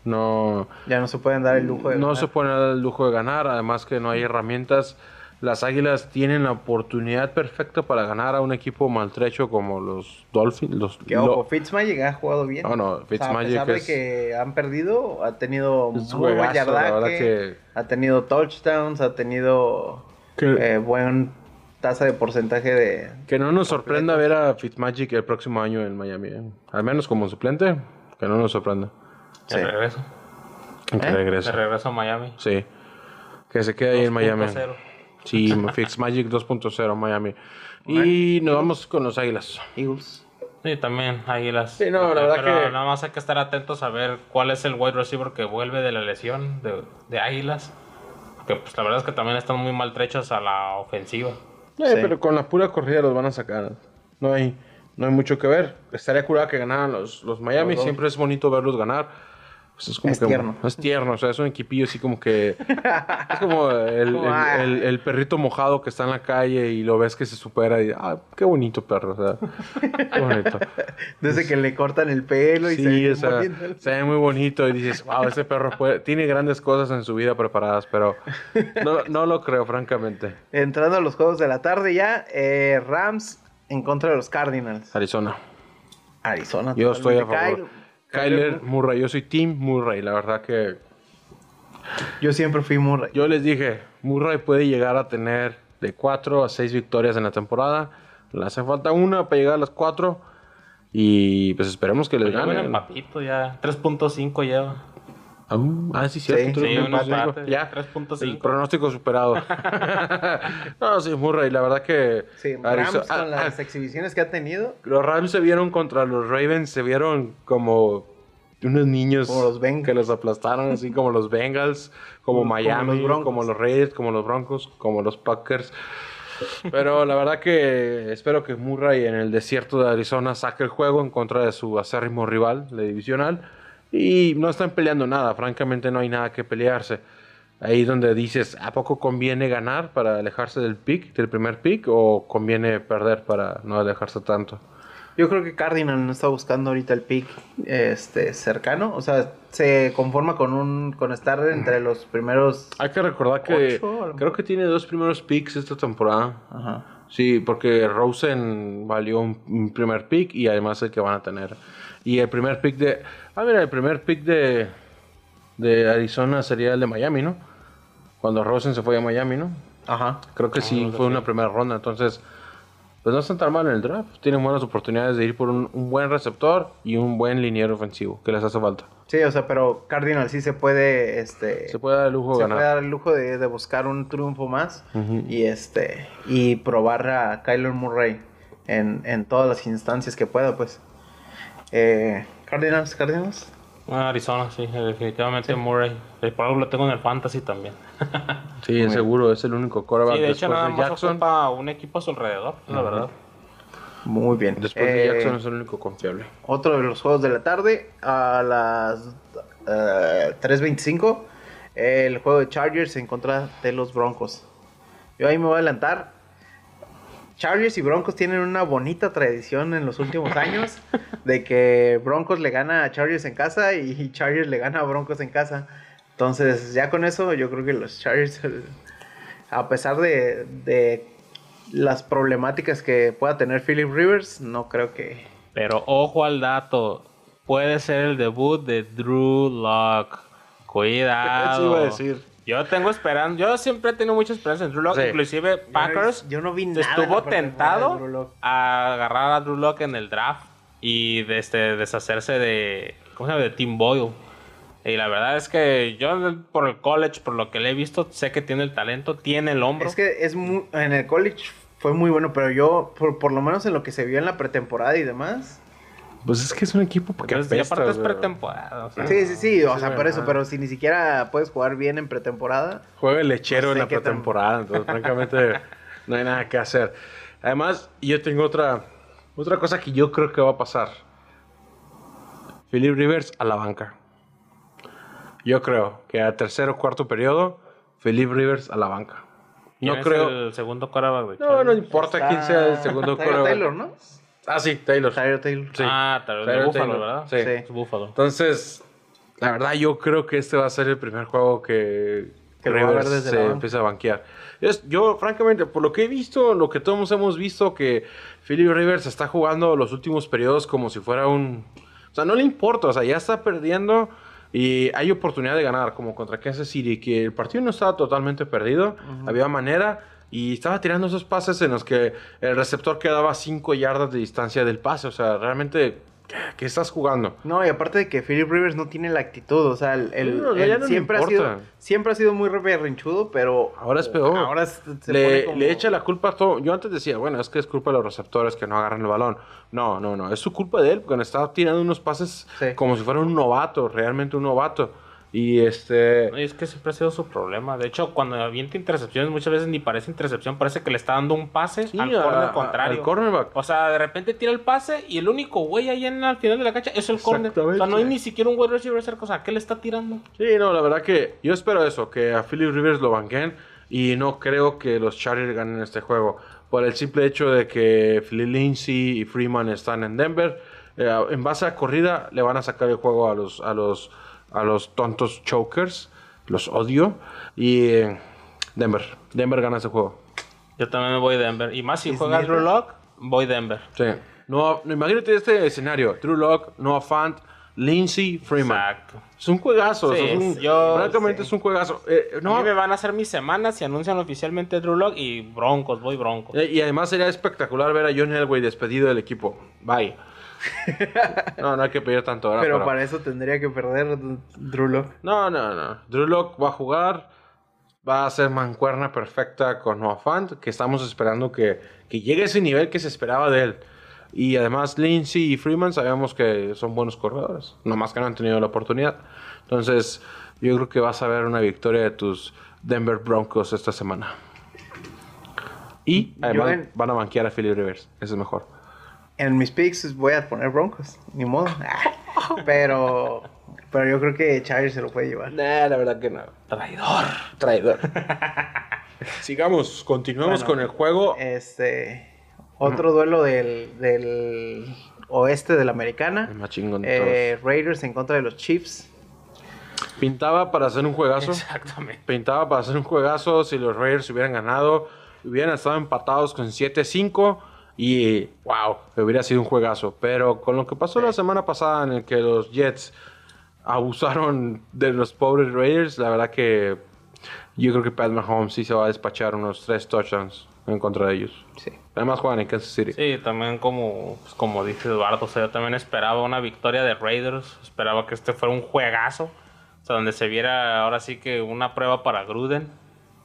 No, Ya no se pueden dar el lujo de. no ganar. se pueden dar el lujo de ganar, además que no hay herramientas. Las Águilas tienen la oportunidad perfecta para ganar a un equipo maltrecho como los Dolphins. Los, Que lo- ojo, Fitzmagic ha jugado bien. No, no, O sea, Fitzmagic a pesar es- de que han perdido, ha tenido muy buen juegazo, yardaje, que- ha tenido touchdowns, ha tenido Que- eh, buen tasa de porcentaje de... Que no nos sorprenda ver a Fitzmagic el próximo año en Miami. ¿eh? Al menos como suplente, que no nos sorprenda. De Sí. regreso. Que ¿Eh? De regrese. regreso a Miami. Sí. Que se quede ahí en Miami. 2.0. Sí, Fitzmagic 2.0 Miami. Y nos vamos con los Águilas. Eagles. Sí, también Águilas. Sí, no, la verdad Pero que- nada más hay que estar atentos a ver cuál es el wide receiver que vuelve de la lesión de, de Águilas. Que pues la verdad es que también están muy maltrechos a la ofensiva. Eh, Sí. Pero con la pura corrida los van a sacar. No hay, no hay mucho que ver. Estaría curada que ganaran los, los Miami. Los. Siempre es bonito verlos ganar. Pues es como Es que tierno. Es tierno, o sea, es un equipillo así como que. es como el, ah. el- el perrito mojado que está en la calle y lo ves que se supera y. ¡Ah, qué bonito perro! O sea, qué bonito. Desde que le cortan el pelo y se Sí, ve o sea, se ve muy bonito y dices, wow, ese perro puede- tiene grandes cosas en su vida preparadas, pero no, no lo creo, francamente. Entrando a los juegos de la tarde ya, eh, Rams en contra de los Cardinals. Arizona. Arizona. Yo estoy a favor. Kyle- Kyler Murray, yo soy Team Murray, la verdad que Yo siempre fui Murray. yo les dije, Murray puede llegar a tener de 4 a 6 victorias en la temporada. Le hace falta una para llegar a las 4 y pues esperemos que les Pues ya gane. ya. 3.5 lleva. Ah, Ah, sí, cierto. Sí, sí, un un empate. empate, Ya, 3.5. El pronóstico superado. no, sí, Murray, la verdad que. Sí, Arizo- Rams con ah, las ah, exhibiciones que ha tenido. los Rams se vieron contra los Ravens, se vieron como unos niños Como los Bengals. que los aplastaron, así como los Bengals, como Como Miami, los Broncos. como los Raiders, como los Broncos, como los Packers. Pero la verdad que espero que Murray en el desierto de Arizona saque el juego en contra de su acérrimo rival, de divisional. Y no están peleando nada, francamente no hay nada que pelearse. Ahí donde dices, ¿a poco conviene ganar para alejarse del pick, del primer pick, o conviene perder para no alejarse tanto? Yo creo que Cardinal no está buscando ahorita el pick este, cercano. O sea, se conforma con un con estar entre los primeros. Hay que recordar que Ocho, creo que tiene dos primeros picks esta temporada. Ajá. Sí, porque Rosen valió un, un primer pick y además el que van a tener. Y el primer pick de... Ah, mira, el primer pick de, de Arizona sería el de Miami, ¿no? Cuando Rosen se fue a Miami, ¿no? Ajá. Creo que sí, fue una primera ronda. Entonces, pues no están tan mal en el draft. Tienen buenas oportunidades de ir por un, un buen receptor y un buen liniero ofensivo, que les hace falta. Sí, o sea, pero Cardinal sí se puede, este, Se puede dar el lujo de se ganar. puede dar el lujo de, de buscar un triunfo más y este y probar a Kyler Murray en, en todas las instancias que pueda, pues. Eh, Cardinals, Cardinals. Ah, Arizona, sí, definitivamente Murray. Eh, Por algo lo tengo en el fantasy también. Sí, seguro, es el único quarterback Sí, de hecho nada de más Jackson. ocupa un equipo a su alrededor, la verdad. Muy bien. Después de Eh, Jackson es el único confiable. Otro de los juegos de la tarde a las eh, 3.25. El juego de Chargers en contra de los Broncos. Yo ahí me voy a adelantar. Chargers y Broncos tienen una bonita tradición en los últimos años de que Broncos le gana a Chargers en casa y Chargers le gana a Broncos en casa. Entonces, ya con eso, yo creo que los Chargers, a pesar de, de las problemáticas que pueda tener Philip Rivers, no creo que, Pero ojo al dato. Puede ser el debut de Drew Lock. Cuidado. Eso iba a decir. Yo tengo esperanza. Yo siempre he tenido mucha esperanza en Drew Lock. Sí. Inclusive Packers yo no vi nada estuvo tentado a agarrar a Drew Lock en el draft y de este, deshacerse de, ¿cómo se llama? de Tim Boyle. Y la verdad es que yo por el college, por lo que le he visto, sé que tiene el talento, tiene el hombro. Es que es muy, en el college fue muy bueno, pero yo, por, por lo menos en lo que se vio en la pretemporada y demás. Pues es que es un equipo que Entonces, y apesta, aparte es pretemporada. o sea. Sí, sí, sí, o Sí, sea, por eso, pero si ni siquiera puedes jugar bien en pretemporada. Juega el lechero No sé en la pretemporada, entonces francamente no hay nada que hacer. Además, yo tengo otra, otra cosa que yo creo que va a pasar. Philip Rivers a la banca. Yo creo que a tercer o cuarto periodo, Philip Rivers a la banca. ¿Quién No creo... el segundo de No, no importa quién sea el segundo quarterback. Taylor, ¿no? Ah, sí, Taylor. Tyler Taylor. Sí. Ah, vez de Tyler Buffalo, Taylor. ¿verdad? Sí. Sí. Es Buffalo. Entonces, la verdad, yo creo que este va a ser el primer juego que, Que lo va a Rivers ver desde se la empieza a banquear. Es- yo, francamente, por lo que he visto, lo que todos hemos visto, que Philip Rivers está jugando los últimos periodos como si fuera un... O sea, no le importa, o sea, ya está perdiendo y hay oportunidad de ganar, como contra Kansas City, que el partido no estaba totalmente perdido, había manera y estaba tirando esos pases en los que el receptor quedaba 5 yardas de distancia del pase, o sea, realmente, ¿qué, qué estás jugando? No, y aparte de que Philip Rivers no tiene la actitud, o sea, el, el- No, él no siempre, ha sido, siempre ha sido muy berrinchudo, pero Ahora es peor. ahora se se le, pone como- le echa la culpa a todo. Yo antes decía, bueno, es que es culpa de los receptores que no agarran el balón. No, no, no. Es su culpa de él porque estaba tirando unos pases Sí. como si fuera un novato, realmente un novato. Y este. Y es que siempre ha sido su problema. De hecho, cuando avienta intercepciones, muchas veces ni parece intercepción, parece que le está dando un pase Sí, al a- corner contrario. al cornerback. O sea, de repente tira el pase y el único güey ahí en al final de la cancha es el corner. O sea, no hay ni siquiera un wide receiver cerca. O sea, ¿qué le está tirando? Sí, no, la verdad que yo espero eso, que a Philip Rivers lo banquen. Y no creo que los Chargers ganen este juego. Por el simple hecho de que Philip Lindsay y Freeman están en Denver. Eh, en base a corrida le van a sacar el juego a los, a los, a los tontos chokers. Los odio. Y eh, Denver. Denver gana ese juego. Yo también me voy Denver. Y más si ¿Es juega? Drew Lock, voy Denver. Sí. No, no, imagínate este escenario. Drew Lock, Noah Fant, Lindsay, Freeman. Exacto. Es un juegazo. Sí, es un- yo- francamente sí. es un juegazo. Eh, No. no, A mí me van a hacer mis semanas si anuncian oficialmente Drew Lock y Broncos, voy Broncos. Eh, Y además sería espectacular ver a John Elway despedido del equipo. Bye. No, no hay que pedir tanto ahora. Pero pero- para eso tendría que perder Drew Lock. No, no, no. Drew Lock va a jugar. Va a ser mancuerna perfecta con Noah Fant. Que estamos esperando que, que llegue a ese nivel que se esperaba de él. Y además Lindsey y Freeman sabemos que son buenos corredores. Nomás que no han tenido la oportunidad. Entonces yo creo que vas a ver una victoria de tus Denver Broncos esta semana. Y además van a banquear a Philly Rivers. Eso es mejor. En mis picks voy a poner Broncos, ni modo. Pero, pero yo creo que Chargers se lo puede llevar. Nah, la verdad que no. Traidor. Traidor. Sigamos, continuamos Bueno. con el juego. Este, otro duelo del, del oeste de la americana. El más chingón de Eh, Raiders en contra de los Chiefs. Pintaba para hacer un juegazo. Exactamente. Pintaba para hacer un juegazo si los Raiders hubieran ganado. Hubieran estado empatados con 7-5. Y wow, hubiera sido un juegazo. Pero con lo que pasó la semana pasada en el que los Jets abusaron de los pobres Raiders, la verdad que yo creo que Pat Mahomes sí se va a despachar unos 3 touchdowns en contra de ellos. Sí. Además juegan en Kansas City. Sí, también como, pues, como dice Eduardo, o sea, yo también esperaba una victoria de Raiders, esperaba que este fuera un juegazo, o sea, donde se viera ahora sí que una prueba para Gruden,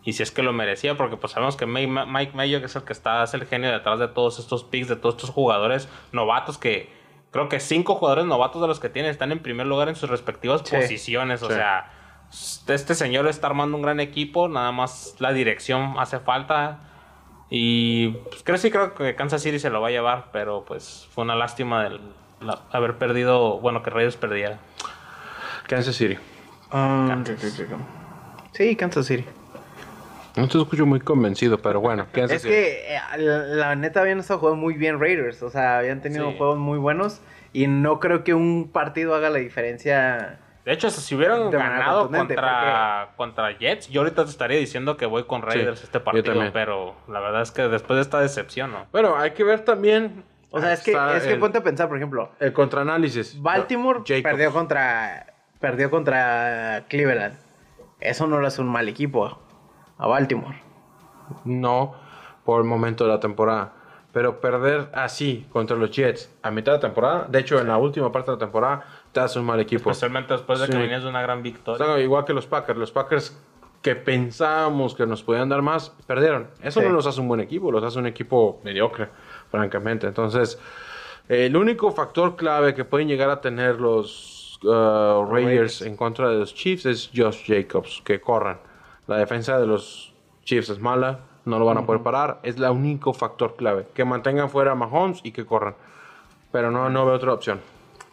y si es que lo merecía, porque pues sabemos que Mike Mayo, que es el que está, es el genio detrás de todos estos picks, de todos estos jugadores novatos que creo que cinco jugadores novatos de los que tiene están en primer lugar en sus respectivas Sí. posiciones, o Sí. sea, este señor está armando un gran equipo, nada más la dirección hace falta. Y pues, creo sí creo que Kansas City se lo va a llevar, pero pues fue una lástima el la- haber perdido, bueno, que Raiders perdiera. Kansas City. Um, sí, Kansas City. No te escucho muy convencido, pero bueno, Kansas Es City. que eh, la, la neta habían estado jugando muy bien Raiders. O sea, habían tenido Sí. juegos muy buenos. Y no creo que un partido haga la diferencia. De hecho, si hubieran ganado contra, contra Jets, yo ahorita te estaría diciendo que voy con Raiders Sí, este partido, pero la verdad es que después de esta decepción, ¿no? Bueno, hay que ver también. O sea, es que, es que el, ponte a pensar, por ejemplo, el contraanálisis. Baltimore Jacobs. perdió contra perdió contra Cleveland. Eso no lo hace un mal equipo a Baltimore. No por el momento de la temporada. Pero perder así contra los Jets a mitad de temporada, de hecho en la última parte de la temporada, te hace un mal equipo. Especialmente después de que Sí. venías de una gran O victoria. sea, igual que los Packers. Los Packers que pensábamos que nos podían dar más, perdieron. Eso Sí. no los hace un buen equipo, los hace un equipo mediocre, francamente. Entonces, el único factor clave que pueden llegar a tener los uh, Raiders Raiders. en contra de los Chiefs es Josh Jacobs, que corran. La defensa de los Chiefs es mala, no lo van a poder parar. Es el único factor clave. Que mantengan fuera a Mahomes y que corran. Pero no, no veo otra opción.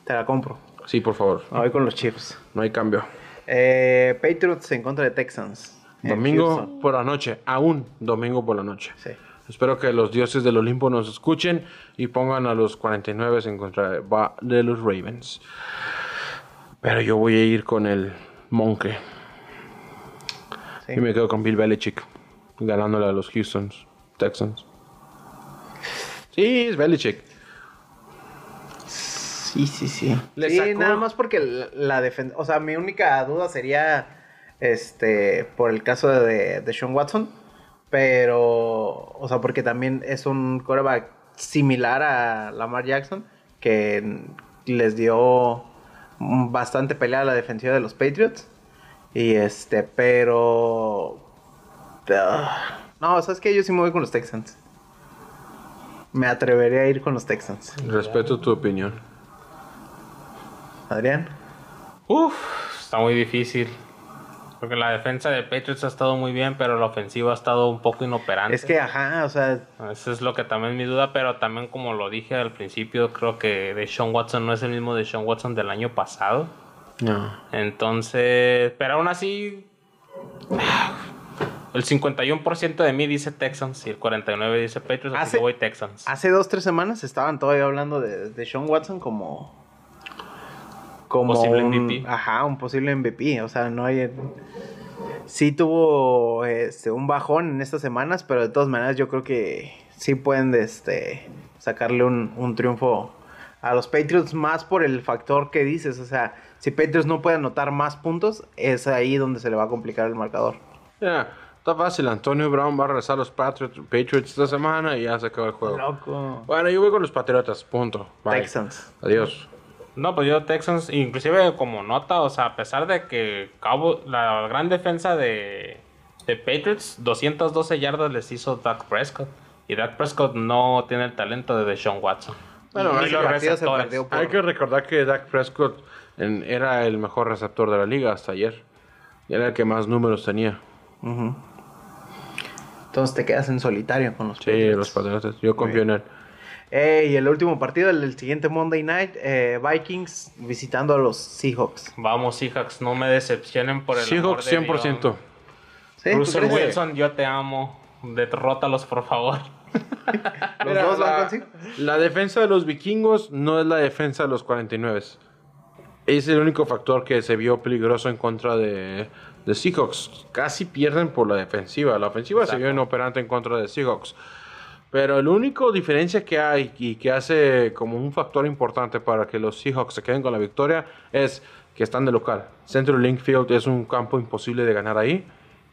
Te la compro. Sí, por favor. Voy con los Chiefs. No hay cambio. Eh, Patriots en contra de Texans. Domingo por la noche, aún domingo por la noche. Sí. Espero que los dioses del Olimpo nos escuchen y pongan a los 49 en contra de, de los Ravens. Pero yo voy a ir con el Monke Sí. y me quedo con Bill Belichick ganándole a los Houston Texans. Sí, es Belichick. Sí, sí, sí. Le sí, sacó- nada más porque la, la defensa. O sea, mi única duda sería. Este. Por el caso de, de Sean Watson. Pero. O sea, porque también es un quarterback similar a Lamar Jackson. Que les dio bastante pelea a la defensiva de los Patriots. Y este, pero. ah, no, ¿sabes qué? Yo sí me voy con los Texans. Me atrevería a ir con los Texans. Respeto tu opinión. Adrián. Uf, está muy difícil. Porque la defensa de Patriots ha estado muy bien, pero la ofensiva ha estado un poco inoperante. Es que, ajá, o sea, Eso es lo que también es mi duda, pero también como lo dije al principio, creo que de Sean Watson no es el mismo de Sean Watson del año pasado. No. Entonces, pero aún así, el 51% de mí dice Texans y el 49% dice Patriots, así que voy Texans. hace dos, tres semanas estaban todavía hablando de, de Sean Watson como. Como Posible un, MVP. Ajá, un posible MVP. O sea, no hay. Sí tuvo este, un bajón en estas semanas, pero de todas maneras yo creo que sí pueden este, sacarle un, un triunfo a los Patriots más por el factor que dices. O sea, si Patriots no puede anotar más puntos, es ahí donde se le va a complicar el marcador. Ya, está fácil. Antonio Brown va a regresar a los Patriots, Patriots esta semana y ya se acabó el juego. Loco. Bueno, yo voy con los Patriotas, punto. Bye. Texans. Adiós. No, pues yo Texans, inclusive como nota, o sea, a pesar de que Cabo, la gran defensa de, de Patriots, 212 yardas les hizo Dak Prescott. Y Dak Prescott no tiene el talento de Deshaun Watson. Bueno, hay que- por... Hay que recordar que Dak Prescott en- era el mejor receptor de la liga hasta ayer. Era el que más números tenía. Entonces te quedas en solitario con los Sí, Patriots. los Patriotas. Yo confío en él. Eh, y el último partido, el, el siguiente Monday Night, eh, Vikings visitando a los Seahawks. Vamos, Seahawks, no me decepcionen por el Seahawks amor de 100%. Dios. ¿Sí? ¿Tú Russell? Wilson, yo te amo. Derrótalos, por favor. ¿Los Mira, dos van la, la defensa de los vikingos no es la defensa de los 49. Es el único factor que se vio peligroso en contra de, de Seahawks. Casi pierden por la defensiva. La ofensiva se vio inoperante en contra de Seahawks. Pero la única diferencia que hay y que hace como un factor importante para que los Seahawks se queden con la victoria es que están de local. Central Link Field es un campo imposible de ganar ahí.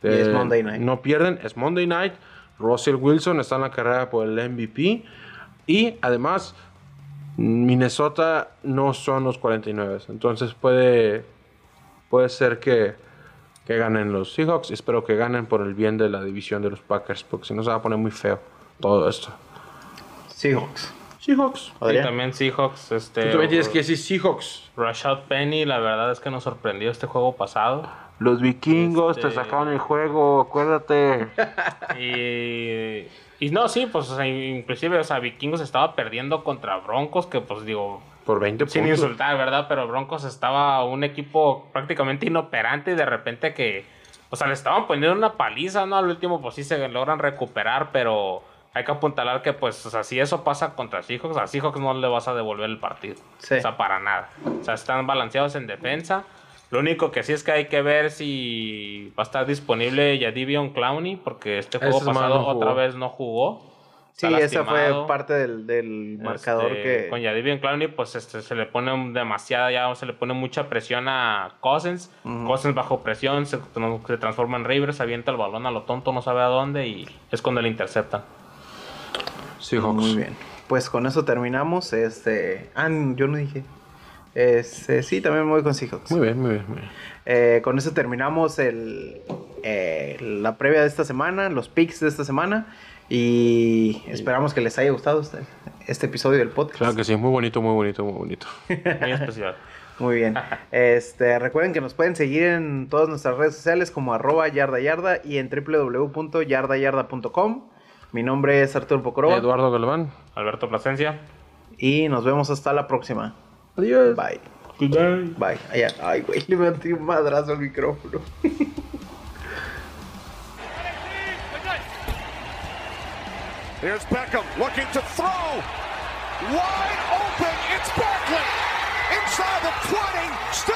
Y es Eh, Monday night. No pierden, es Monday night. Russell Wilson está en la carrera por el MVP. Y además, Minnesota no son los 49. Entonces puede, puede ser que, que ganen los Seahawks. Espero que ganen por el bien de la división de los Packers. Porque si no se va a poner muy feo todo esto. Seahawks. Seahawks. Y también Seahawks. Este, Tú también tienes que decir Seahawks. Rashad Penny, la verdad es que nos sorprendió este juego pasado. Los vikingos Este- te sacaron el juego, acuérdate. Y, y no, sí, pues o sea, inclusive, o sea, Vikingos estaba perdiendo contra Broncos, que pues digo, Por 20 sin puntos. insultar, ¿verdad? Pero Broncos estaba un equipo prácticamente inoperante y de repente que, o sea, le estaban poniendo una paliza, ¿no? Al último, pues sí se logran recuperar, pero hay que apuntalar que, pues, o sea, si eso pasa contra Seahawks, a Seahawks no le vas a devolver el partido. Sí. O sea, para nada. O sea, están balanceados en defensa. Lo único que sí es que hay que ver si va a estar disponible Yadivion Clowney, porque este juego pasado no jugó. otra vez no jugó. Sí, esa fue parte del, del marcador Este, que... Con Yadivion Clowney, pues este, se le pone demasiada, ya se le pone mucha presión a Cousins. Cousins bajo presión, se, se transforma en Rivers, avienta el balón a lo tonto, no sabe a dónde y es cuando le interceptan. Seahawks. Muy bien. Pues con eso terminamos. Este... Ah, yo no dije. Este, sí, también me voy con Seahawks. Muy bien, muy bien, muy bien. Eh, con eso terminamos el, eh, la previa de esta semana, los picks de esta semana. Y esperamos que les haya gustado este, este episodio del podcast. Claro que sí, muy bonito, muy bonito, muy bonito. Muy especial. Muy bien. Este, recuerden que nos pueden seguir en todas nuestras redes sociales como arroba yarda yarda y en www.yardayarda.com. Mi nombre es Arturo Pocoroba Eduardo Galván. Alberto Plasencia. y nos vemos hasta la próxima. Adiós. Bye. Bye. Ay, ay, güey, le metí un madrazo al micrófono. Here's Beckham looking to throw. Wide open. It's Barkley. Inside the 20. Still